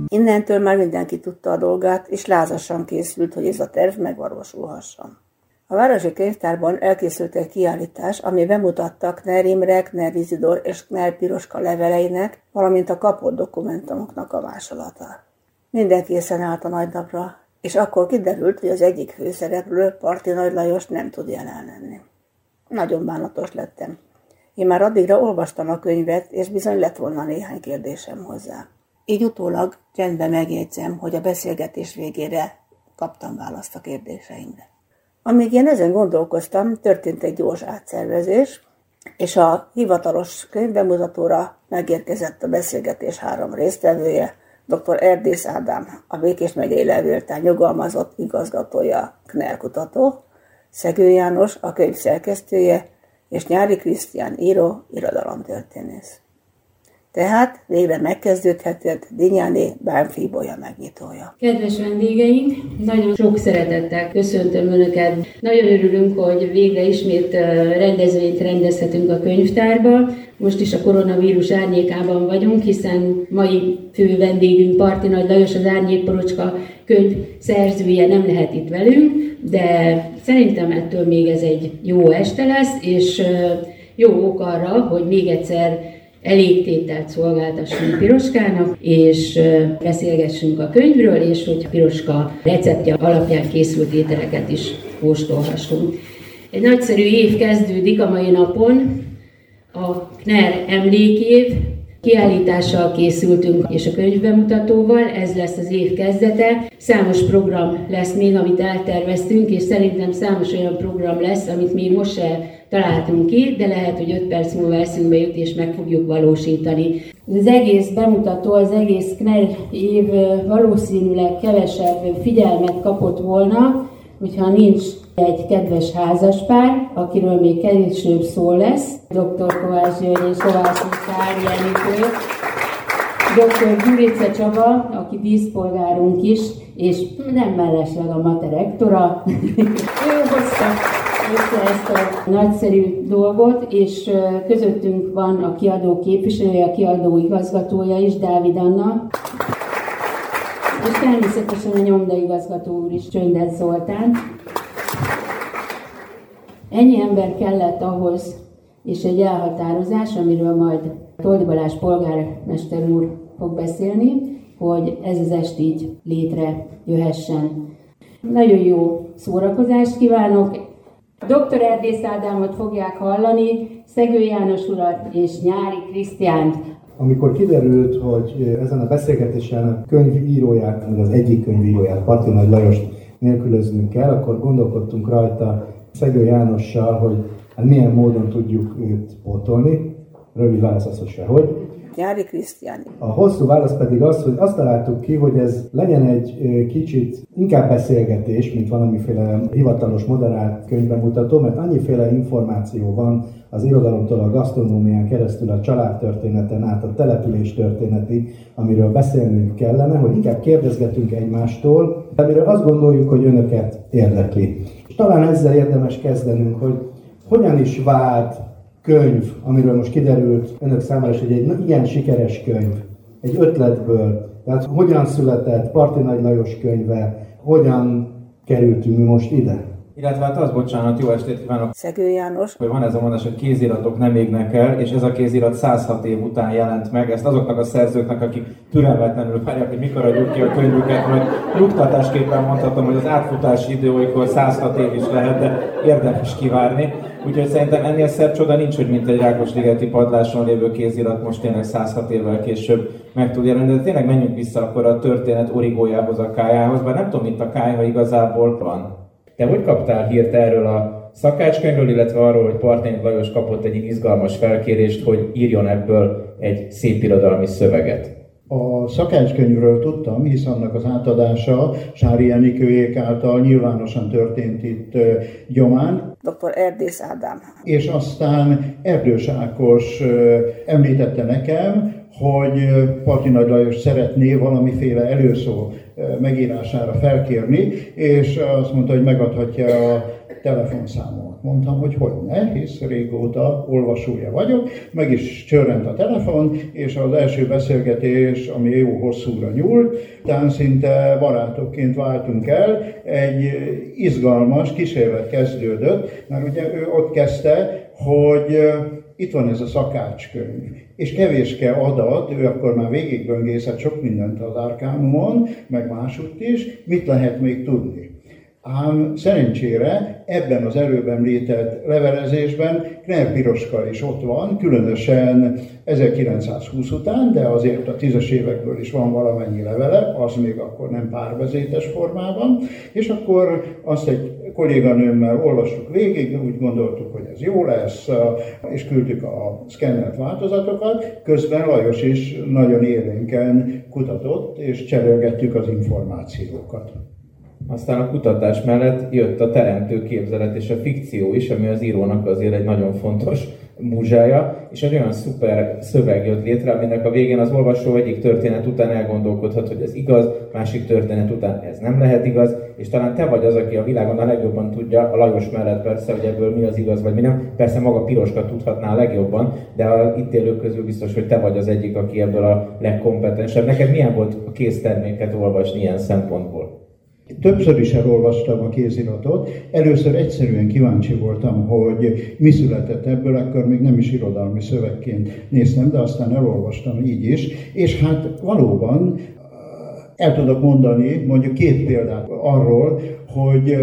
[SPEAKER 1] Innentől már mindenki tudta a dolgát, és lázasan készült, hogy ez a terv megvalósulhasson. A Városi Könyvtárban elkészült egy kiállítás, ami bemutatta Kner Imre, Kner Izidor és Kner Piroska leveleinek, valamint a kapott dokumentumoknak a másolata. Minden készen állt a nagy napra, és akkor kiderült, hogy az egyik főszereplő, Parti Nagy Lajos nem tud jelen lenni. Nagyon bánatos lettem. Én már addigra olvastam a könyvet, és bizony lett volna néhány kérdésem hozzá. Így utólag csendben megjegyzem, hogy a beszélgetés végére kaptam választ a kérdéseimre. Amíg én ezen gondolkoztam, történt egy gyors átszervezés, és a hivatalos könyvbemutatóra megérkezett a beszélgetés három résztvevője, dr. Erdész Ádám, a Békés megyei levéltár nyugalmazott igazgatója, Kner kutató, Szegő János, a könyv szerkesztője, és Nyári Krisztián író, irodalomtörténész. Tehát végre megkezdődhetett Dinyáné Bánfi bolya megnyitója.
[SPEAKER 4] Kedves vendégeink, nagyon sok szeretettel köszöntöm Önöket. Nagyon örülünk, hogy végre ismét rendezvényt rendezhetünk a könyvtárba. Most is a koronavírus árnyékában vagyunk, hiszen mai fő vendégünk Parti Nagy Lajos, az Árnyékporocska könyv szerzője nem lehet itt velünk, de szerintem ettől még ez egy jó este lesz, és jó ok arra, hogy még egyszer elégtételt szolgáltassunk Piroskának, és beszélgessünk a könyvről, és hogy Piroska receptje alapján készült ételeket is kóstolhassunk. Egy nagyszerű év kezdődik a mai napon, a KNER emlékév, Kiállítással készültünk, és a könyvbemutatóval, ez lesz az év kezdete. Számos program lesz még, amit elterveztünk, és szerintem számos olyan program lesz, amit még most se találtunk ki, de lehet, hogy 5 perc múlva eszünkbe jut, és meg fogjuk valósítani. Az egész bemutató, az egész KNER év valószínűleg kevesebb figyelmet kapott volna, hogyha nincs egy kedves házaspár, akiről még kevésbé szó lesz, dr. Kovács György és Kovács Jenitő, dr. Gyurice Csaba, aki díszpolgárunk is, és nem mellesleg a mater rektora. ő hozta össze ezt a nagyszerű dolgot, és közöttünk van a kiadó képviselője, a kiadó igazgatója is, Dávid Anna. És természetesen a nyomdaigazgató úr is, Csöndet Zoltán. Ennyi ember kellett ahhoz, és egy elhatározás, amiről majd Toldi Balázs polgármester úr fog beszélni, hogy ez az est így létre jöhessen. Nagyon jó szórakozást kívánok! Dr. Erdész Ádámot fogják hallani, Szegő János urat és Nyári Krisztiánt.
[SPEAKER 9] Amikor kiderült, hogy ezen a beszélgetésen a könyvíróját, az egyik könyvíróját, Parti Nagy Lajos nélkülöznünk kell, akkor gondolkodtunk rajta Szegő Jánossal, hogy hát milyen módon tudjuk őt pótolni. Rövid válasz az, hogy sehogy.
[SPEAKER 1] Nyári Krisztiáni.
[SPEAKER 9] A hosszú válasz pedig az, hogy azt találtuk ki, hogy ez legyen egy kicsit inkább beszélgetés, mint valamiféle hivatalos, moderált könyvbemutató, mert annyiféle információ van az irodalomtól a gasztronómián keresztül a családtörténeten át a település történeti, amiről beszélnünk kellene, hogy inkább kérdezgetünk egymástól, amiről azt gondoljuk, hogy önöket érdekli. És talán ezzel érdemes kezdenünk, hogy hogyan is vált könyv, amiről most kiderült önök számára, hogy egy ilyen sikeres könyv, egy ötletből, tehát hogyan született Parti Nagy Lajos könyve, hogyan kerültünk mi most ide?
[SPEAKER 10] Illetve hát az, bocsánat, jó estét kívánok!
[SPEAKER 1] Szegő János.
[SPEAKER 10] Hogy van ez a mondás, hogy kéziratok nem égnek el, és ez a kézirat 106 év után jelent meg. Ezt azoknak a szerzőknek, akik türelmetlenül várják, hogy mikor adjuk ki a könyvüket, vagy nyugtatásképpen mondhatom, hogy az átfutási idő olykor 106 év is lehet, de érdemes kivárni. Úgyhogy szerintem ennél szebb csoda nincs, hogy mint egy Rákosligeti padláson lévő kézirat most tényleg 106 évvel később meg tud jelenni. De tényleg menjünk vissza akkor a történet origójához, a kájához, bár nem tudom, mint a kája igazából van. Te hogy kaptál hírt erről a szakácskönyvről, illetve arról, hogy Partnék Lajos kapott egy izgalmas felkérést, hogy írjon ebből egy szép irodalmi szöveget?
[SPEAKER 11] A szakácskönyvről tudtam, hisz annak az átadása Sári Enikőjék által nyilvánosan történt itt Gyomán.
[SPEAKER 1] Dr. Erdész Ádám.
[SPEAKER 11] És aztán Erdős Ákos említette nekem, hogy Parti Nagy Lajos szeretné valamiféle előszó megírására felkérni, és azt mondta, hogy megadhatja a telefonszámomat. Mondtam, hogy hogy ne, hisz régóta olvasója vagyok, meg is csörrent a telefon, és az első beszélgetés, ami jó hosszúra nyúlt, utána szinte barátokként váltunk el, egy izgalmas kísérlet kezdődött, mert ugye ő ott kezdte, hogy itt van ez a szakácskönyv, és kevéske adat, ő akkor már végigböngészett sok mindent az Arkánumon, meg másutt is, mit lehet még tudni. Ám szerencsére ebben az előbb említett levelezésben Kner Piroska is ott van, különösen 1920 után, de azért a tízes évekből is van valamennyi levele, az még akkor nem párbeszédes formában, és akkor azt egy kolléganőmmel olvastuk végig, úgy gondoltuk, hogy ez jó lesz, és küldtük a szkennelt változatokat. Közben Lajos is nagyon élénken kutatott, és cserélgettük az információkat.
[SPEAKER 10] Aztán a kutatás mellett jött a teremtő képzelet és a fikció is, ami az írónak azért egy nagyon fontos múzsája, és egy olyan szuper szöveg jött létre, aminek a végén az olvasó egyik történet után elgondolkodhat, hogy ez igaz, másik történet után ez nem lehet igaz, és talán te vagy az, aki a világon a legjobban tudja, a Lajos mellett persze, hogy ebből mi az igaz, vagy mi nem. Persze maga Piroska tudhatná a legjobban, de a itt élők közül biztos, hogy te vagy az egyik, aki ebből a legkompetensebb. Neked milyen volt a készterméket olvasni ilyen szempontból?
[SPEAKER 11] Többször is elolvastam a kéziratot. Először egyszerűen kíváncsi voltam, hogy mi született ebből, akkor még nem is irodalmi szövegként néztem, de aztán elolvastam így is. És hát valóban el tudok mondani mondjuk két példát arról, hogy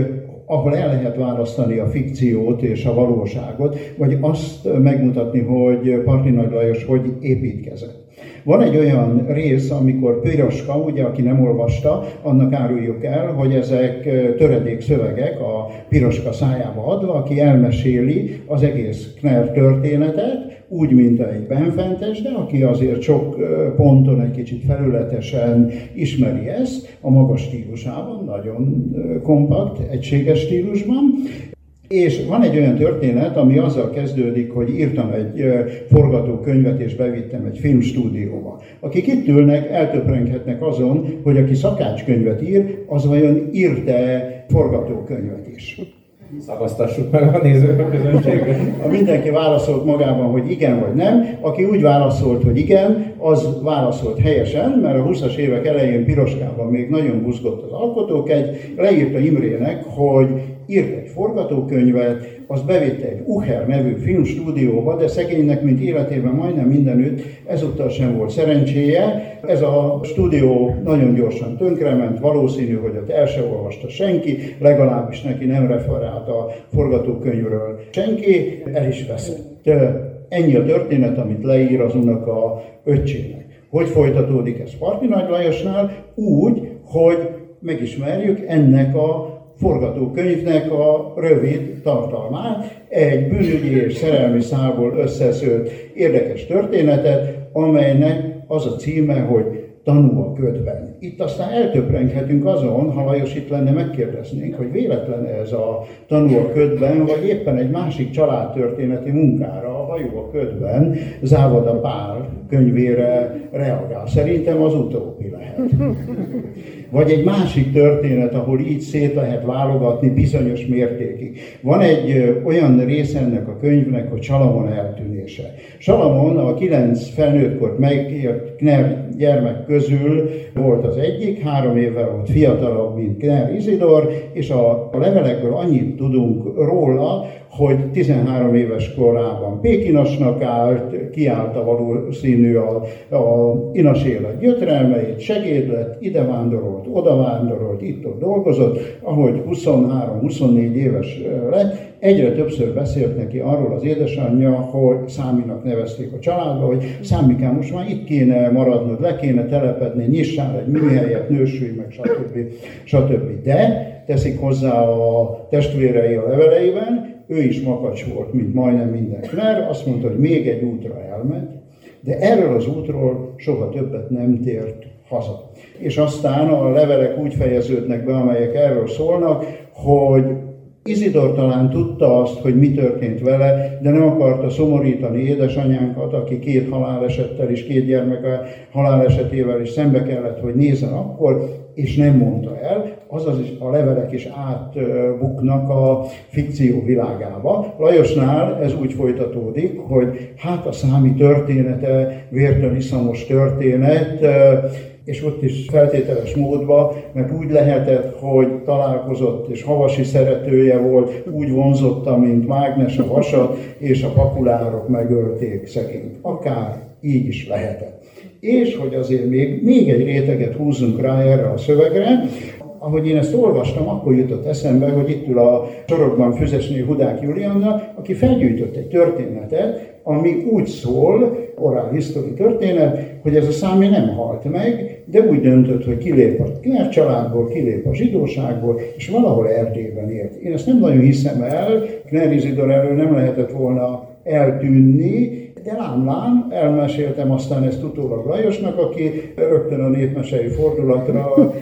[SPEAKER 11] ahol el lehet választani a fikciót és a valóságot, vagy azt megmutatni, hogy Parti Nagy Lajos hogy építkezett. Van egy olyan rész, amikor Piroska, ugye, aki nem olvasta, annak áruljuk el, hogy ezek töredék szövegek a Piroska szájába adva, aki elmeséli az egész Kner történetet, úgy, mint egy benfentes, de aki azért sok ponton egy kicsit felületesen ismeri ezt, a magas stílusában, nagyon kompakt, egységes stílusban, és van egy olyan történet, ami azzal kezdődik, hogy írtam egy forgatókönyvet, és bevittem egy filmstúdióba. Akik itt ülnek, eltöprenghetnek azon, hogy aki szakácskönyvet ír, az vajon írt-e forgatókönyvet is.
[SPEAKER 10] Szavaztassuk meg a nézők a közönséget.
[SPEAKER 11] A mindenki válaszolt magában, hogy igen vagy nem. Aki úgy válaszolt, hogy igen, az válaszolt helyesen, mert a 20-as évek elején Piroskában még nagyon buzgott az alkotók. Egy leírta Imrének, hogy írt egy forgatókönyvet, az bevitte egy Uher nevű filmstúdióba, de szegénynek, mint életében majdnem mindenütt, ezúttal sem volt szerencséje. Ez a stúdió nagyon gyorsan tönkrement, valószínű, hogy ott el se olvasta senki, legalábbis neki nem referált a forgatókönyvről senki, el is veszett. Ennyi a történet, amit leír az unoka öccsének. Hogy folytatódik ez Parti Nagy Lajosnál? Úgy, hogy megismerjük ennek a forgatókönyvnek a rövid tartalmát, egy bűnügyi és szerelmi szálból összeszőtt érdekes történetet, amelynek az a címe, hogy tanú a ködben. Itt aztán eltöprenghetünk azon, ha Lajos itt lenne, megkérdeznénk, hogy véletlen ez a tanú a ködben, vagy éppen egy másik családtörténeti munkára, a hajó a ködben, Závada Pál könyvére reagál. Szerintem az utóbbi lehet. Vagy egy másik történet, ahol így szét lehet válogatni bizonyos mértékig. Van egy olyan része ennek a könyvnek, hogy Salamon eltűnése. Salamon a kilenc felnőttkort megért Kner gyermek közül volt az egyik, három évvel volt fiatalabb, mint Kner Izidor, és a levelekből annyit tudunk róla, hogy 13 éves korában Pékinasnak állt, kiállta valószínű a, a inas élet gyötrelmeit, segéd lett, ide vándorolt, oda vándorolt, itt-ott dolgozott, ahogy 23-24 éves lett, egyre többször beszélt neki arról az édesanyja, hogy Száminak nevezték a családba, hogy Számikám, most már itt kéne maradnod, le kéne telepedni, nyissál egy műhelyet, nősülj meg, stb. stb. De teszik hozzá a testvérei a leveleiben, ő is makacs volt, mint majdnem minden Kner, azt mondta, hogy még egy útra elmegy, de erről az útról soha többet nem tért haza. És aztán a levelek úgy fejeződnek be, amelyek erről szólnak, hogy Izidor talán tudta azt, hogy mi történt vele, de nem akarta szomorítani édesanyánkat, aki két halálesettel és két gyermek halálesetével is szembe kellett, hogy nézzen akkor, és nem mondta el, azaz is a levelek is átbuknak a fikció világába. Lajosnál ez úgy folytatódik, hogy hát a számi története, vértön iszamos történet, és ott is feltételes módban, mert úgy lehetett, hogy találkozott, és havasi szeretője volt, úgy vonzotta, mint mágnes a vasat, és a pakulárok megölték szegényt. Akár így is lehetett. És hogy azért még, még egy réteget húzzunk rá erre a szövegre, ahogy én ezt olvastam, akkor jutott eszembe, hogy itt ül a sorokban Füzesné Hudák Julianna, aki felgyűjtött egy történetet, ami úgy szól, orál history történet, hogy ez a számi nem halt meg, de úgy döntött, hogy kilép a Kner családból, kilép a zsidóságból, és valahol Erdélyben élt. Én ezt nem nagyon hiszem el, Kner Izidor elől nem lehetett volna eltűnni, de lám-lám, elmeséltem aztán ezt utólag Lajosnak, aki rögtön a népmesei fordulatra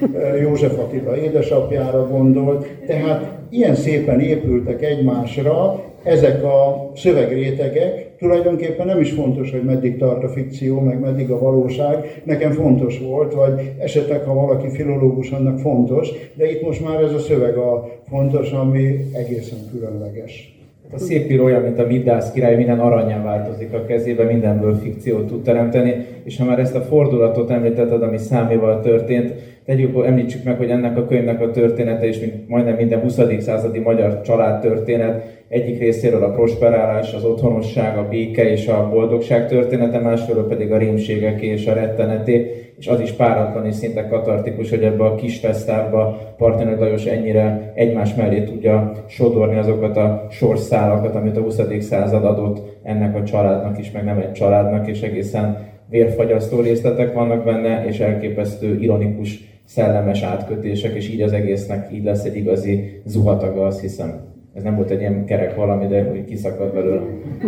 [SPEAKER 11] József Attila édesapjára gondolt. Tehát ilyen szépen épültek egymásra ezek a szövegrétegek. Tulajdonképpen nem is fontos, hogy meddig tart a fikció, meg meddig a valóság. Nekem fontos volt, vagy esetleg, ha valaki filológus, annak fontos, de itt most már ez a szöveg a fontos, ami egészen különleges.
[SPEAKER 10] A szép olyan, mint a Midász király, minden aranyán változik a kezébe, mindenből fikciót tud teremteni, és ha már ezt a fordulatot említetted, ami száméval történt, tegyük, említsük meg, hogy ennek a könyvnek a története, és mint majdnem minden 20. századi magyar család történet, egyik részéről a prosperálás, az otthonosság, a béke és a boldogság története, másfelől pedig a rémségek és a retteneté, és az is páratlan és szinte katartikus, hogy ebbe a kis fesztárba Partner Lajos ennyire egymás mellé tudja sodorni azokat a sorszálakat, amit a 20. század adott ennek a családnak is, meg nem egy családnak, és egészen vérfagyasztó részletek vannak benne, és elképesztő ironikus szellemes átkötések, és így az egésznek így lesz egy igazi zuhataga, azt hiszem. Ez nem volt egy ilyen kerek valami, de úgy kiszakad belőle.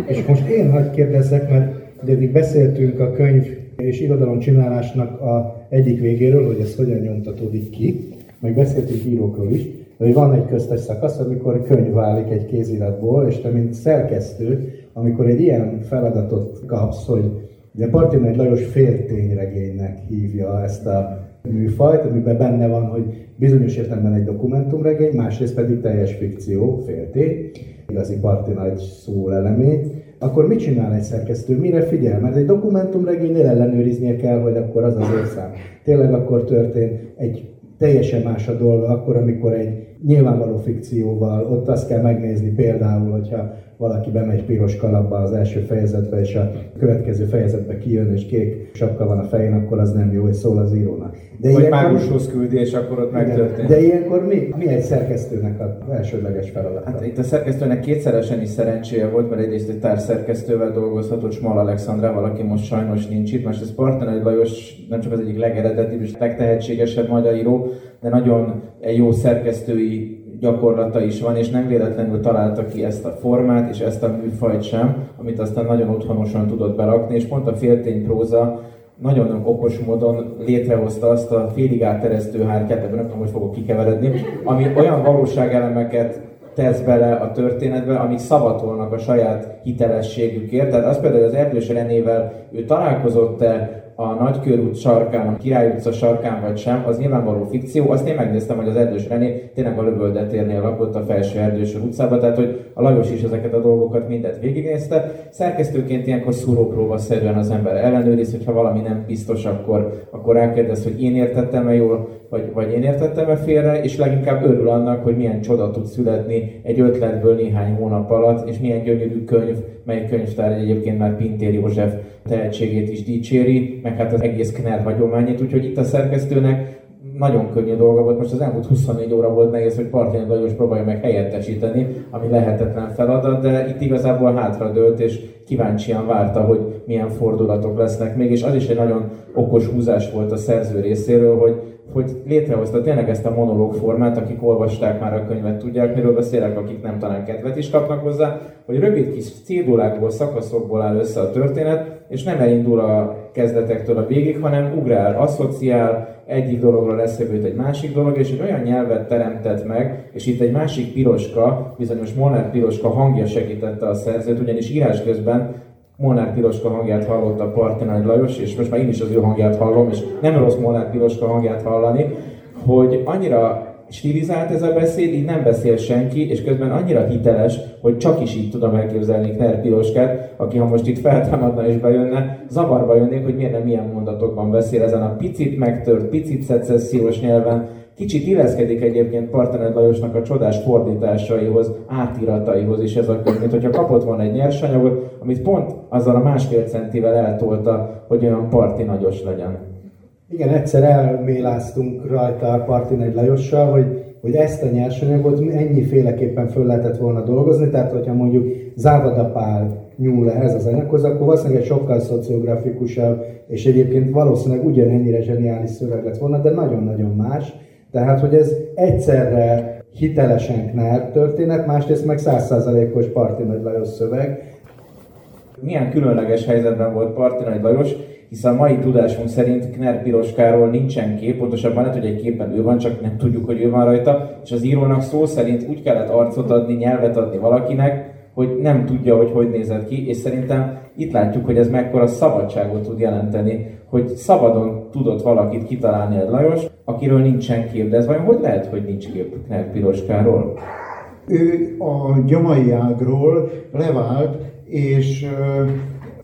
[SPEAKER 9] És most én hagyd kérdezzek, mert eddig beszéltünk a könyv és irodalom csinálásnak a egyik végéről, hogy ez hogyan nyomtatódik ki, meg beszéltünk írókról is, de hogy van egy köztes szakasz, amikor könyv válik egy kéziratból, és te, mint szerkesztő, amikor egy ilyen feladatot kapsz, hogy ugye Partin egy Lajos féltényregénynek hívja ezt a műfajt, amiben benne van, hogy bizonyos értelemben egy dokumentumregény, másrészt pedig teljes fikció, féltény, igazi parti nagy szó elemét, akkor mit csinál egy szerkesztő? Mire figyel? Mert egy dokumentumregénynél ellenőriznie kell, hogy akkor az az érszám. Tényleg akkor történt egy teljesen más a dolga, akkor, amikor egy nyilvánvaló fikcióval, ott azt kell megnézni például, hogyha valaki bemegy piros kalapba az első fejezetbe, és a következő fejezetbe kijön, és kék sapka van a fején, akkor az nem jó, hogy szól az írónak.
[SPEAKER 10] De Vagy mágushoz küldi, és akkor ott megtörténik.
[SPEAKER 9] De ilyenkor mi, mi egy szerkesztőnek az elsődleges feladat?
[SPEAKER 10] Hát itt a szerkesztőnek kétszeresen is szerencséje volt, mert egyrészt egy társszerkesztővel dolgozhatott Smal Alexandrával, aki most sajnos nincs itt, most ez Partner Lajos nem csak az egyik legeredetibb és legtehetségesebb magyar író, de nagyon egy jó szerkesztői gyakorlata is van, és nem véletlenül találta ki ezt a formát és ezt a műfajt sem, amit aztán nagyon otthonosan tudott berakni, és pont a féltény próza nagyon okos módon létrehozta azt a félig átteresztő hártyát, ebből nem tudom, hogy fogok kikeveredni, ami olyan valóságelemeket tesz bele a történetbe, amik szavatolnak a saját hitelességükért. Tehát az például az Erdős Renével ő találkozott-e a Nagykörút sarkán, a Király utca sarkán vagy sem, az nyilvánvaló fikció. Azt én megnéztem, hogy az Erdős René tényleg a Lövöldetérnél lakott a felső Erdős utcában, tehát hogy a Lajos is ezeket a dolgokat mindet végignézte. Szerkesztőként ilyenkor szúrópróba szerűen az ember ellenőriz, hogyha valami nem biztos, akkor, akkor rákérdez, hogy én értettem-e jól, vagy, vagy én értettem-e félre, és leginkább örül annak, hogy milyen csoda tud születni egy ötletből néhány hónap alatt, és milyen gyönyörű könyv, mely könyvtár egyébként már Pintér József tehetségét is dicséri, meg hát az egész Kner hagyományét, úgyhogy itt a szerkesztőnek nagyon könnyű dolga volt. Most az elmúlt 24 óra volt nehéz, hogy Partján Lajos próbálja meg helyettesíteni, ami lehetetlen feladat, de itt igazából hátradőlt, és kíváncsian várta, hogy milyen fordulatok lesznek még, és az is egy nagyon okos húzás volt a szerző részéről, hogy hogy létrehozta tényleg ezt a monológ formát, akik olvasták már a könyvet, tudják, miről beszélek, akik nem talán kedvet is kapnak hozzá, hogy rövid kis cédulákból, szakaszokból áll össze a történet, és nem elindul a kezdetektől a végig, hanem ugrál, asszociál, egyik dologról lesz őt egy másik dolog, és egy olyan nyelvet teremtett meg, és itt egy másik piroska, bizonyos Molnár piroska hangja segítette a szerzőt, ugyanis írás közben Molnár Piroska hangját hallotta Parti Nagy Lajos, és most már én is az ő hangját hallom, és nem rossz Molnár Piroska hangját hallani, hogy annyira stilizált ez a beszéd, így nem beszél senki, és közben annyira hiteles, hogy csak is így tudom elképzelni Kner Piroskát, aki ha most itt feltámadna és bejönne, zavarba jönnék, hogy miért nem ilyen mondatokban beszél ezen a picit megtört, picit szecessziós nyelven, Kicsit illeszkedik egyébként Partener Lajosnak a csodás fordításaihoz, átirataihoz is ez a könyv, mint hogyha kapott volna egy nyersanyagot, amit pont azzal a másfél centivel eltolta, hogy olyan parti nagyos legyen.
[SPEAKER 9] Igen, egyszer elméláztunk rajta a Parti Nagy Lajossal, hogy, hogy ezt a nyersanyagot ennyiféleképpen föl lehetett volna dolgozni, tehát hogyha mondjuk Závadapál nyúl ehhez az anyaghoz, akkor valószínűleg egy sokkal szociográfikusabb, és egyébként valószínűleg ugyanennyire zseniális szöveg lett volna, de nagyon-nagyon más. Tehát, hogy ez egyszerre hitelesen Knár történet, másrészt meg százszázalékos Parti Nagy Lajos szöveg.
[SPEAKER 10] Milyen különleges helyzetben volt Parti Nagy Lajos, hiszen a mai tudásunk szerint Kner Piroskáról nincsen kép, pontosabban lehet, hogy egy képen ő van, csak nem tudjuk, hogy ő van rajta, és az írónak szó szerint úgy kellett arcot adni, nyelvet adni valakinek, hogy nem tudja, hogy hogy nézett ki, és szerintem itt látjuk, hogy ez mekkora szabadságot tud jelenteni, hogy szabadon tudott valakit kitalálni egy Lajos, akiről nincsen kép, de ez vajon hogy lehet, hogy nincs kép Kner Piroskáról?
[SPEAKER 11] Ő a gyomai ágról levált, és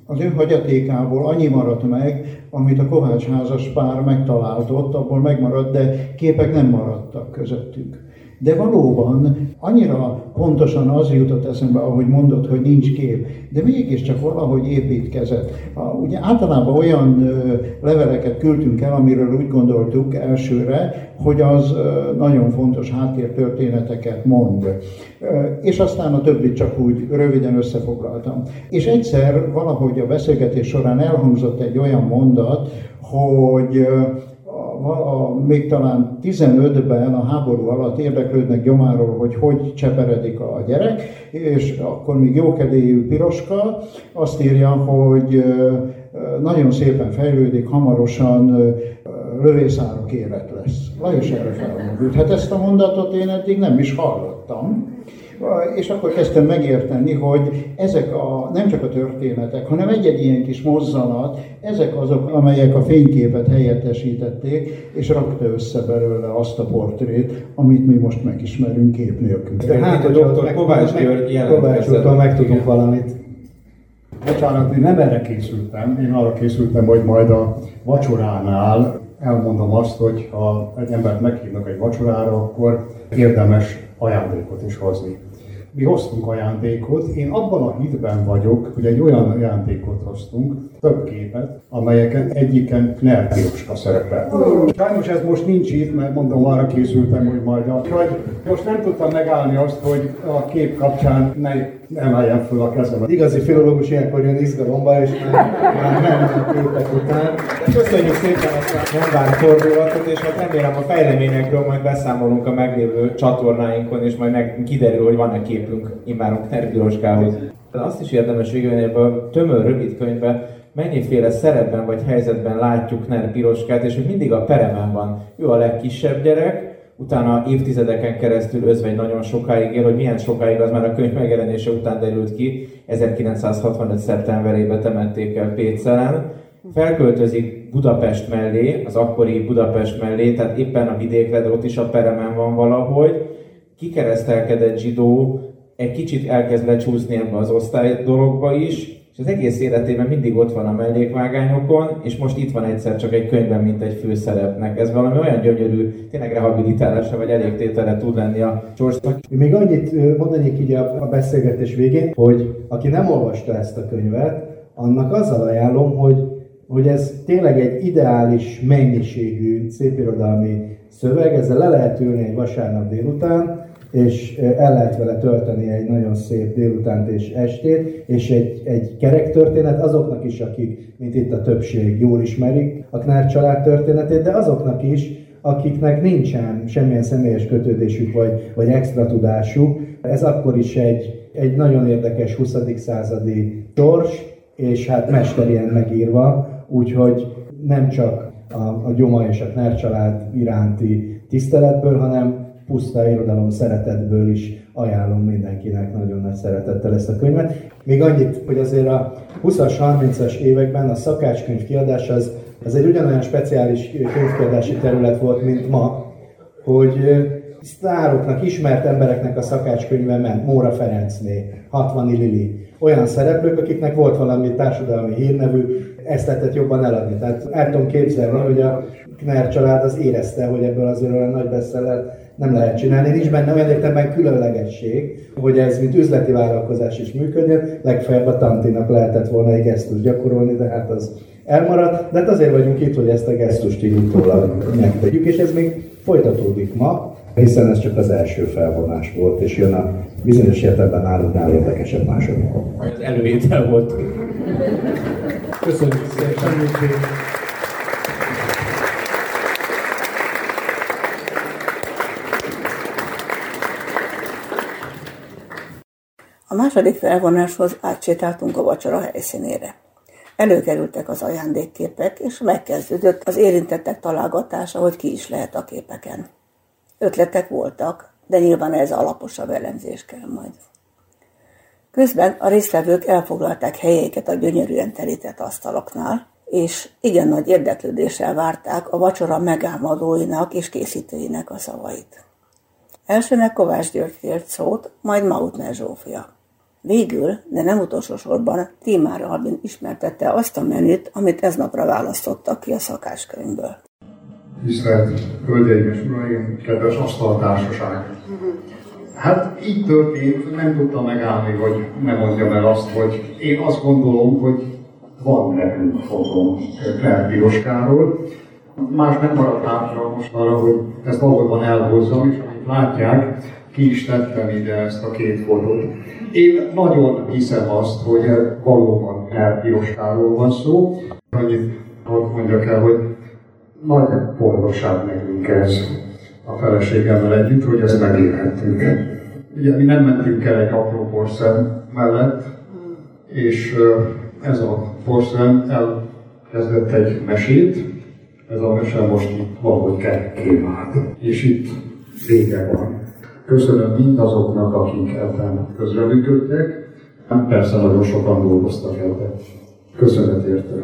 [SPEAKER 11] az ő hagyatékából annyi maradt meg, amit a Kovács házas pár megtaláltott, abból megmaradt, de képek nem maradtak közöttük. De valóban annyira pontosan az jutott eszembe, ahogy mondott, hogy nincs kép, de mégiscsak valahogy építkezett. Ugye általában olyan leveleket küldtünk el, amiről úgy gondoltuk elsőre, hogy az nagyon fontos háttértörténeteket mond. És aztán a többit csak úgy röviden összefoglaltam. És egyszer valahogy a beszélgetés során elhangzott egy olyan mondat, hogy a, még talán 15-ben a háború alatt érdeklődnek gyomáról, hogy hogy cseperedik a gyerek, és akkor még jókedélyű piroska azt írja, hogy nagyon szépen fejlődik, hamarosan lövészárok élet lesz. Lajos erre felmondult. Hát ezt a mondatot én eddig nem is hallottam. És akkor kezdtem megérteni, hogy ezek a, nem csak a történetek, hanem egy-egy ilyen kis mozzanat, ezek azok, amelyek a fényképet helyettesítették, és rakta össze belőle azt a portrét, amit mi most megismerünk kép nélkül.
[SPEAKER 10] De hát a doktor Kovács György Kovács
[SPEAKER 9] megtudunk valamit.
[SPEAKER 2] Bocsánat, én nem erre készültem, én arra készültem, hogy majd a vacsoránál elmondom azt, hogy ha egy embert meghívnak egy vacsorára, akkor érdemes ajándékot is hozni mi hoztunk ajándékot. Én abban a hitben vagyok, hogy egy olyan ajándékot hoztunk, több képet, amelyeken egyiken Kner Piroska szerepel. Sajnos ez most nincs itt, mert mondom, arra készültem, hogy majd a... Hogy most nem tudtam megállni azt, hogy a kép kapcsán ne emeljem föl a kezemet.
[SPEAKER 9] Igazi filológus ilyenkor jön izgalomba, és már, már nem a képek után.
[SPEAKER 10] Köszönjük szépen ezt a mondván fordulatot, és hát remélem a fejleményekről majd beszámolunk a meglévő csatornáinkon, és majd meg kiderül, hogy van-e képünk imáron Terpiroskához. Azt is érdemes végülni ebben a tömör rövid könyvben, mennyiféle szerepben vagy helyzetben látjuk Ner Piroskát, és hogy mindig a peremen van. Ő a legkisebb gyerek, utána évtizedeken keresztül özvegy nagyon sokáig él, hogy milyen sokáig az már a könyv megjelenése után derült ki, 1965. szeptemberében temették el Pécelen, felköltözik Budapest mellé, az akkori Budapest mellé, tehát éppen a vidékre, de ott is a peremen van valahogy, kikeresztelkedett zsidó egy kicsit elkezd lecsúszni ebbe az osztály dologba is, és az egész életében mindig ott van a mellékvágányokon, és most itt van egyszer csak egy könyvben, mint egy főszerepnek. Ez valami olyan gyönyörű, tényleg rehabilitálása vagy elégtétele tud lenni a George-nak.
[SPEAKER 9] Még annyit mondanék így a beszélgetés végén, hogy aki nem olvasta ezt a könyvet, annak azzal ajánlom, hogy, hogy ez tényleg egy ideális mennyiségű szépirodalmi szöveg, ezzel le lehet ülni egy vasárnap délután, és el lehet vele tölteni egy nagyon szép délutánt és estét, és egy, egy kerek történet azoknak is, akik, mint itt a többség, jól ismerik a Knár család történetét, de azoknak is, akiknek nincsen semmilyen személyes kötődésük vagy, vagy extra tudásuk. Ez akkor is egy, egy nagyon érdekes 20. századi sors, és hát mesterien megírva, úgyhogy nem csak a, a Gyoma és a Knár család iránti tiszteletből, hanem puszta irodalom szeretetből is ajánlom mindenkinek nagyon nagy szeretettel ezt a könyvet. Még annyit, hogy azért a 20-as, 30-as években a szakácskönyv kiadás az, az egy ugyanolyan speciális könyvkiadási terület volt, mint ma, hogy sztároknak, ismert embereknek a szakácskönyve ment, Móra Ferencné, 60 Lili, olyan szereplők, akiknek volt valami társadalmi hírnevű, ezt lehetett jobban eladni. Tehát el tudom képzelni, hogy a Kner család az érezte, hogy ebből azért olyan nagy bestseller nem lehet csinálni. Nincs benne olyan értelemben különlegesség, hogy ez mint üzleti vállalkozás is működjön, legfeljebb a tantinak lehetett volna egy gesztus gyakorolni, de hát az elmaradt. De hát azért vagyunk itt, hogy ezt a gesztust így utólag megtegyük, és ez még folytatódik ma, hiszen ez csak az első felvonás volt, és jön a bizonyos értelemben nálunk érdekesebb második.
[SPEAKER 10] Az előétel volt. Köszönjük szépen!
[SPEAKER 1] A második felvonáshoz átsétáltunk a vacsora helyszínére. Előkerültek az ajándékképek, és megkezdődött az érintettek találgatása, hogy ki is lehet a képeken. Ötletek voltak, de nyilván ez alaposabb elemzés kell majd. Közben a résztvevők elfoglalták helyeiket a gyönyörűen terített asztaloknál, és igen nagy érdeklődéssel várták a vacsora megálmodóinak és készítőinek a szavait. Elsőnek Kovács György kért szót, majd Mautner Zsófia. Végül, de nem utolsó sorban, Tímár Albin ismertette azt a menüt, amit ez napra választottak ki a szakáskönyvből.
[SPEAKER 2] Tisztelt Hölgyeim és Uraim, kedves asztaltársaság! Hát így történt, nem tudtam megállni, hogy ne mondjam el azt, hogy én azt gondolom, hogy van nekünk fotón Piroskáról. Más nem maradt hátra most arra, hogy ezt valóban elhozzam, és amit látják, ki is tettem ide ezt a két fotót. Én nagyon hiszem azt, hogy valóban elpiroskáról van szó. Annyit ott mondjak el, hogy nagy boldogság nekünk ez a feleségemmel együtt, hogy ezt megélhettük. Ugye mi nem mentünk el egy apró porszem mellett, és ez a porszem elkezdett egy mesét, ez a mese most itt valahogy kévált, és itt vége van. Köszönöm mindazoknak, akik ebben közreműködtek. Hát persze nagyon sokan dolgoztak ebben. Köszönet érte.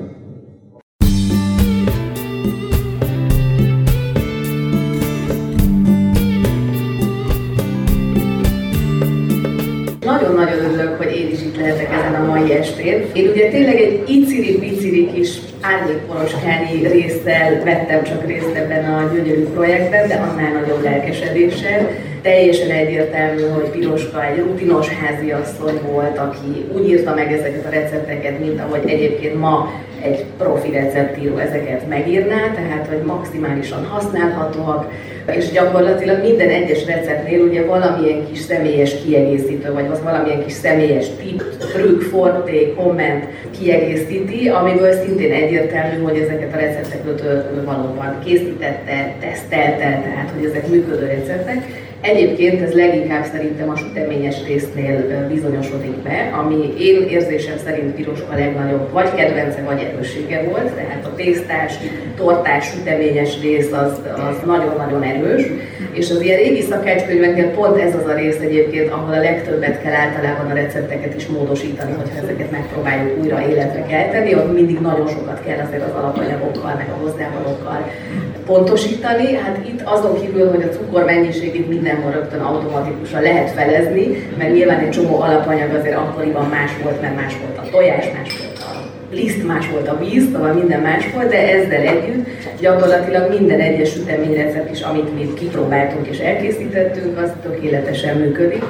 [SPEAKER 8] Nagyon-nagyon örülök, hogy én is itt lehetek ezen a mai estén. Én ugye tényleg egy iciri-piciri kis árnyékporoskányi részsel vettem csak részt ebben a gyönyörű projektben, de annál nagyobb lelkesedéssel teljesen egyértelmű, hogy Piroska egy rutinos háziasszony volt, aki úgy írta meg ezeket a recepteket, mint ahogy egyébként ma egy profi receptíró ezeket megírná, tehát hogy maximálisan használhatóak, és gyakorlatilag minden egyes receptnél ugye valamilyen kis személyes kiegészítő, vagy az valamilyen kis személyes tip, trükk, forté, komment kiegészíti, amiből szintén egyértelmű, hogy ezeket a recepteket valóban készítette, tesztelte, tehát hogy ezek működő receptek. Egyébként ez leginkább szerintem a süteményes résznél bizonyosodik be, ami én érzésem szerint Piroska legnagyobb vagy kedvence, vagy erőssége volt, tehát a tésztás, tortás, süteményes rész az, az nagyon-nagyon erős. És az ilyen régi szakácskönyveknél pont ez az a rész egyébként, ahol a legtöbbet kell általában a recepteket is módosítani, hogyha ezeket megpróbáljuk újra életre kelteni, ott mindig nagyon sokat kell azért az alapanyagokkal, meg a hozzávalókkal pontosítani. Hát itt azon kívül, hogy a cukor mennyiségét mindenhol rögtön automatikusan lehet felezni, mert nyilván egy csomó alapanyag azért akkoriban más volt, mert más volt a tojás, más volt liszt, más volt a víz, szóval minden más volt, de ezzel együtt gyakorlatilag minden egyes süteményrecept is, amit mi kipróbáltunk és elkészítettünk, az tökéletesen működik.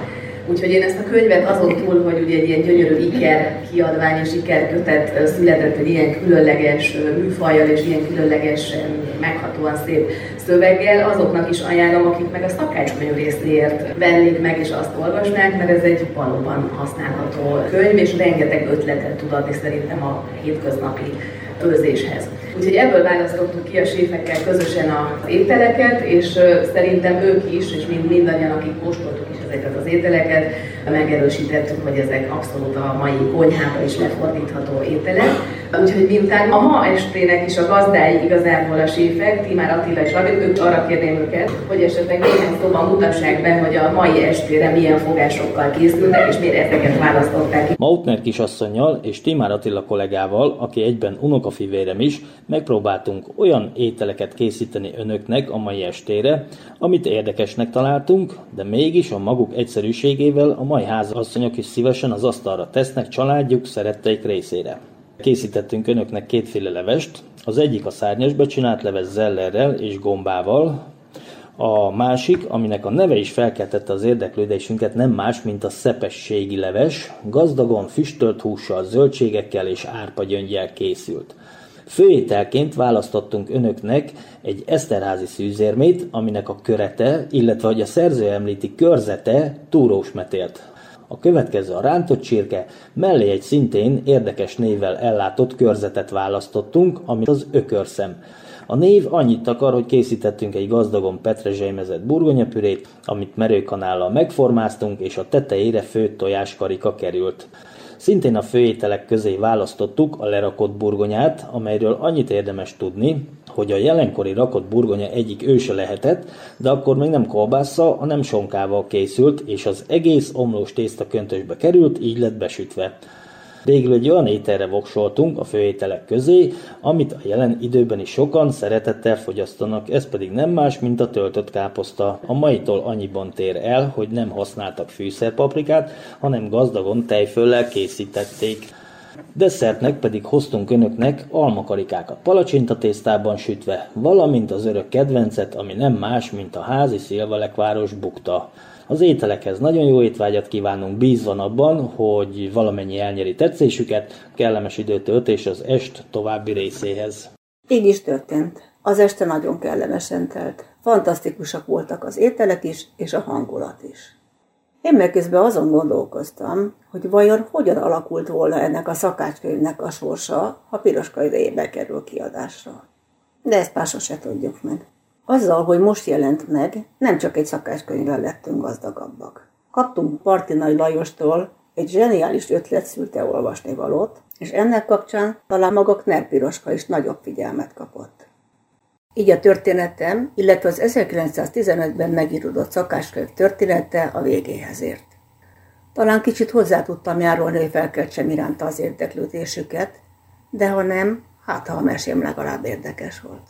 [SPEAKER 8] Úgyhogy én ezt a könyvet azon túl, hogy ugye egy ilyen gyönyörű iker kiadvány és ikerkötet született egy ilyen különleges műfajjal és ilyen különleges, meghatóan szép szöveggel, azoknak is ajánlom, akik meg a szakácskönyv részéért vennék meg és azt olvasnák, mert ez egy valóban használható könyv, és rengeteg ötletet tud adni szerintem a hétköznapi főzéshez. Úgyhogy ebből választottuk ki a séfekkel közösen az ételeket, és szerintem ők is, és mind, mindannyian, akik kóstoltuk ezeket az ételeket, megerősítettük, hogy ezek abszolút a mai konyhába is lefordítható ételek. Úgyhogy miután a ma estének is a gazdái igazából a séfek, Timár Attila és Labi, ők arra kérném őket, hogy esetleg néhány szóban mutassák be, hogy a mai estére milyen fogásokkal készültek, és miért ezeket választották.
[SPEAKER 6] Mautner kisasszonynal és Timár Attila kollégával, aki egyben unokafivérem is, megpróbáltunk olyan ételeket készíteni önöknek a mai estére, amit érdekesnek találtunk, de mégis a maguk egyszerűségével a mai házasszonyok is szívesen az asztalra tesznek családjuk szeretteik részére. Készítettünk önöknek kétféle levest, az egyik a szárnyasba csinált leves zellerrel és gombával, a másik, aminek a neve is felkeltette az érdeklődésünket, nem más, mint a szepességi leves, gazdagon füstölt hússal, zöldségekkel és árpagyöngyel készült. Főételként választottunk önöknek egy eszterházi szűzérmét, aminek a körete, illetve hogy a szerző említi körzete túrós metélt. A következő a rántott csirke, mellé egy szintén érdekes névvel ellátott körzetet választottunk, amit az ökörszem. A név annyit akar, hogy készítettünk egy gazdagon petrezselyezett burgonyapürét, amit merőkanállal megformáztunk, és a tetejére főtt tojáskarika került. Szintén a főételek közé választottuk a lerakott burgonyát, amelyről annyit érdemes tudni, hogy a jelenkori rakott burgonya egyik őse lehetett, de akkor még nem kolbásszal, hanem sonkával készült, és az egész omlós tészta köntösbe került, így lett besütve. Végül egy olyan ételre voksoltunk a főételek közé, amit a jelen időben is sokan szeretettel fogyasztanak, ez pedig nem más, mint a töltött káposzta. A maitól annyiban tér el, hogy nem használtak fűszerpaprikát, hanem gazdagon tejföllel készítették. Desszertnek pedig hoztunk önöknek almakarikákat palacsinta tésztában sütve, valamint az örök kedvencet, ami nem más, mint a házi szilvalekváros bukta. Az ételekhez nagyon jó étvágyat kívánunk, bízva abban, hogy valamennyi elnyeri tetszésüket, kellemes időtöltés az est további részéhez.
[SPEAKER 1] Így is történt. Az este nagyon kellemesen telt. Fantasztikusak voltak az ételek is, és a hangulat is. Én meg közben azon gondolkoztam, hogy vajon hogyan alakult volna ennek a szakácskönyvnek a sorsa, ha Piroska idejébe kerül kiadásra. De ezt már se tudjuk meg. Azzal, hogy most jelent meg, nem csak egy szakáskönyvvel lettünk gazdagabbak. Kaptunk Parti Nagy Lajostól egy zseniális ötlet szülte olvasni valót, és ennek kapcsán talán maga Kner Piroska is nagyobb figyelmet kapott. Így a történetem, illetve az 1915-ben megíródott szakáskönyv története a végéhez ért. Talán kicsit hozzá tudtam járulni, hogy felkeltsem iránta az érdeklődésüket, de ha nem, hát ha a mesém legalább érdekes volt.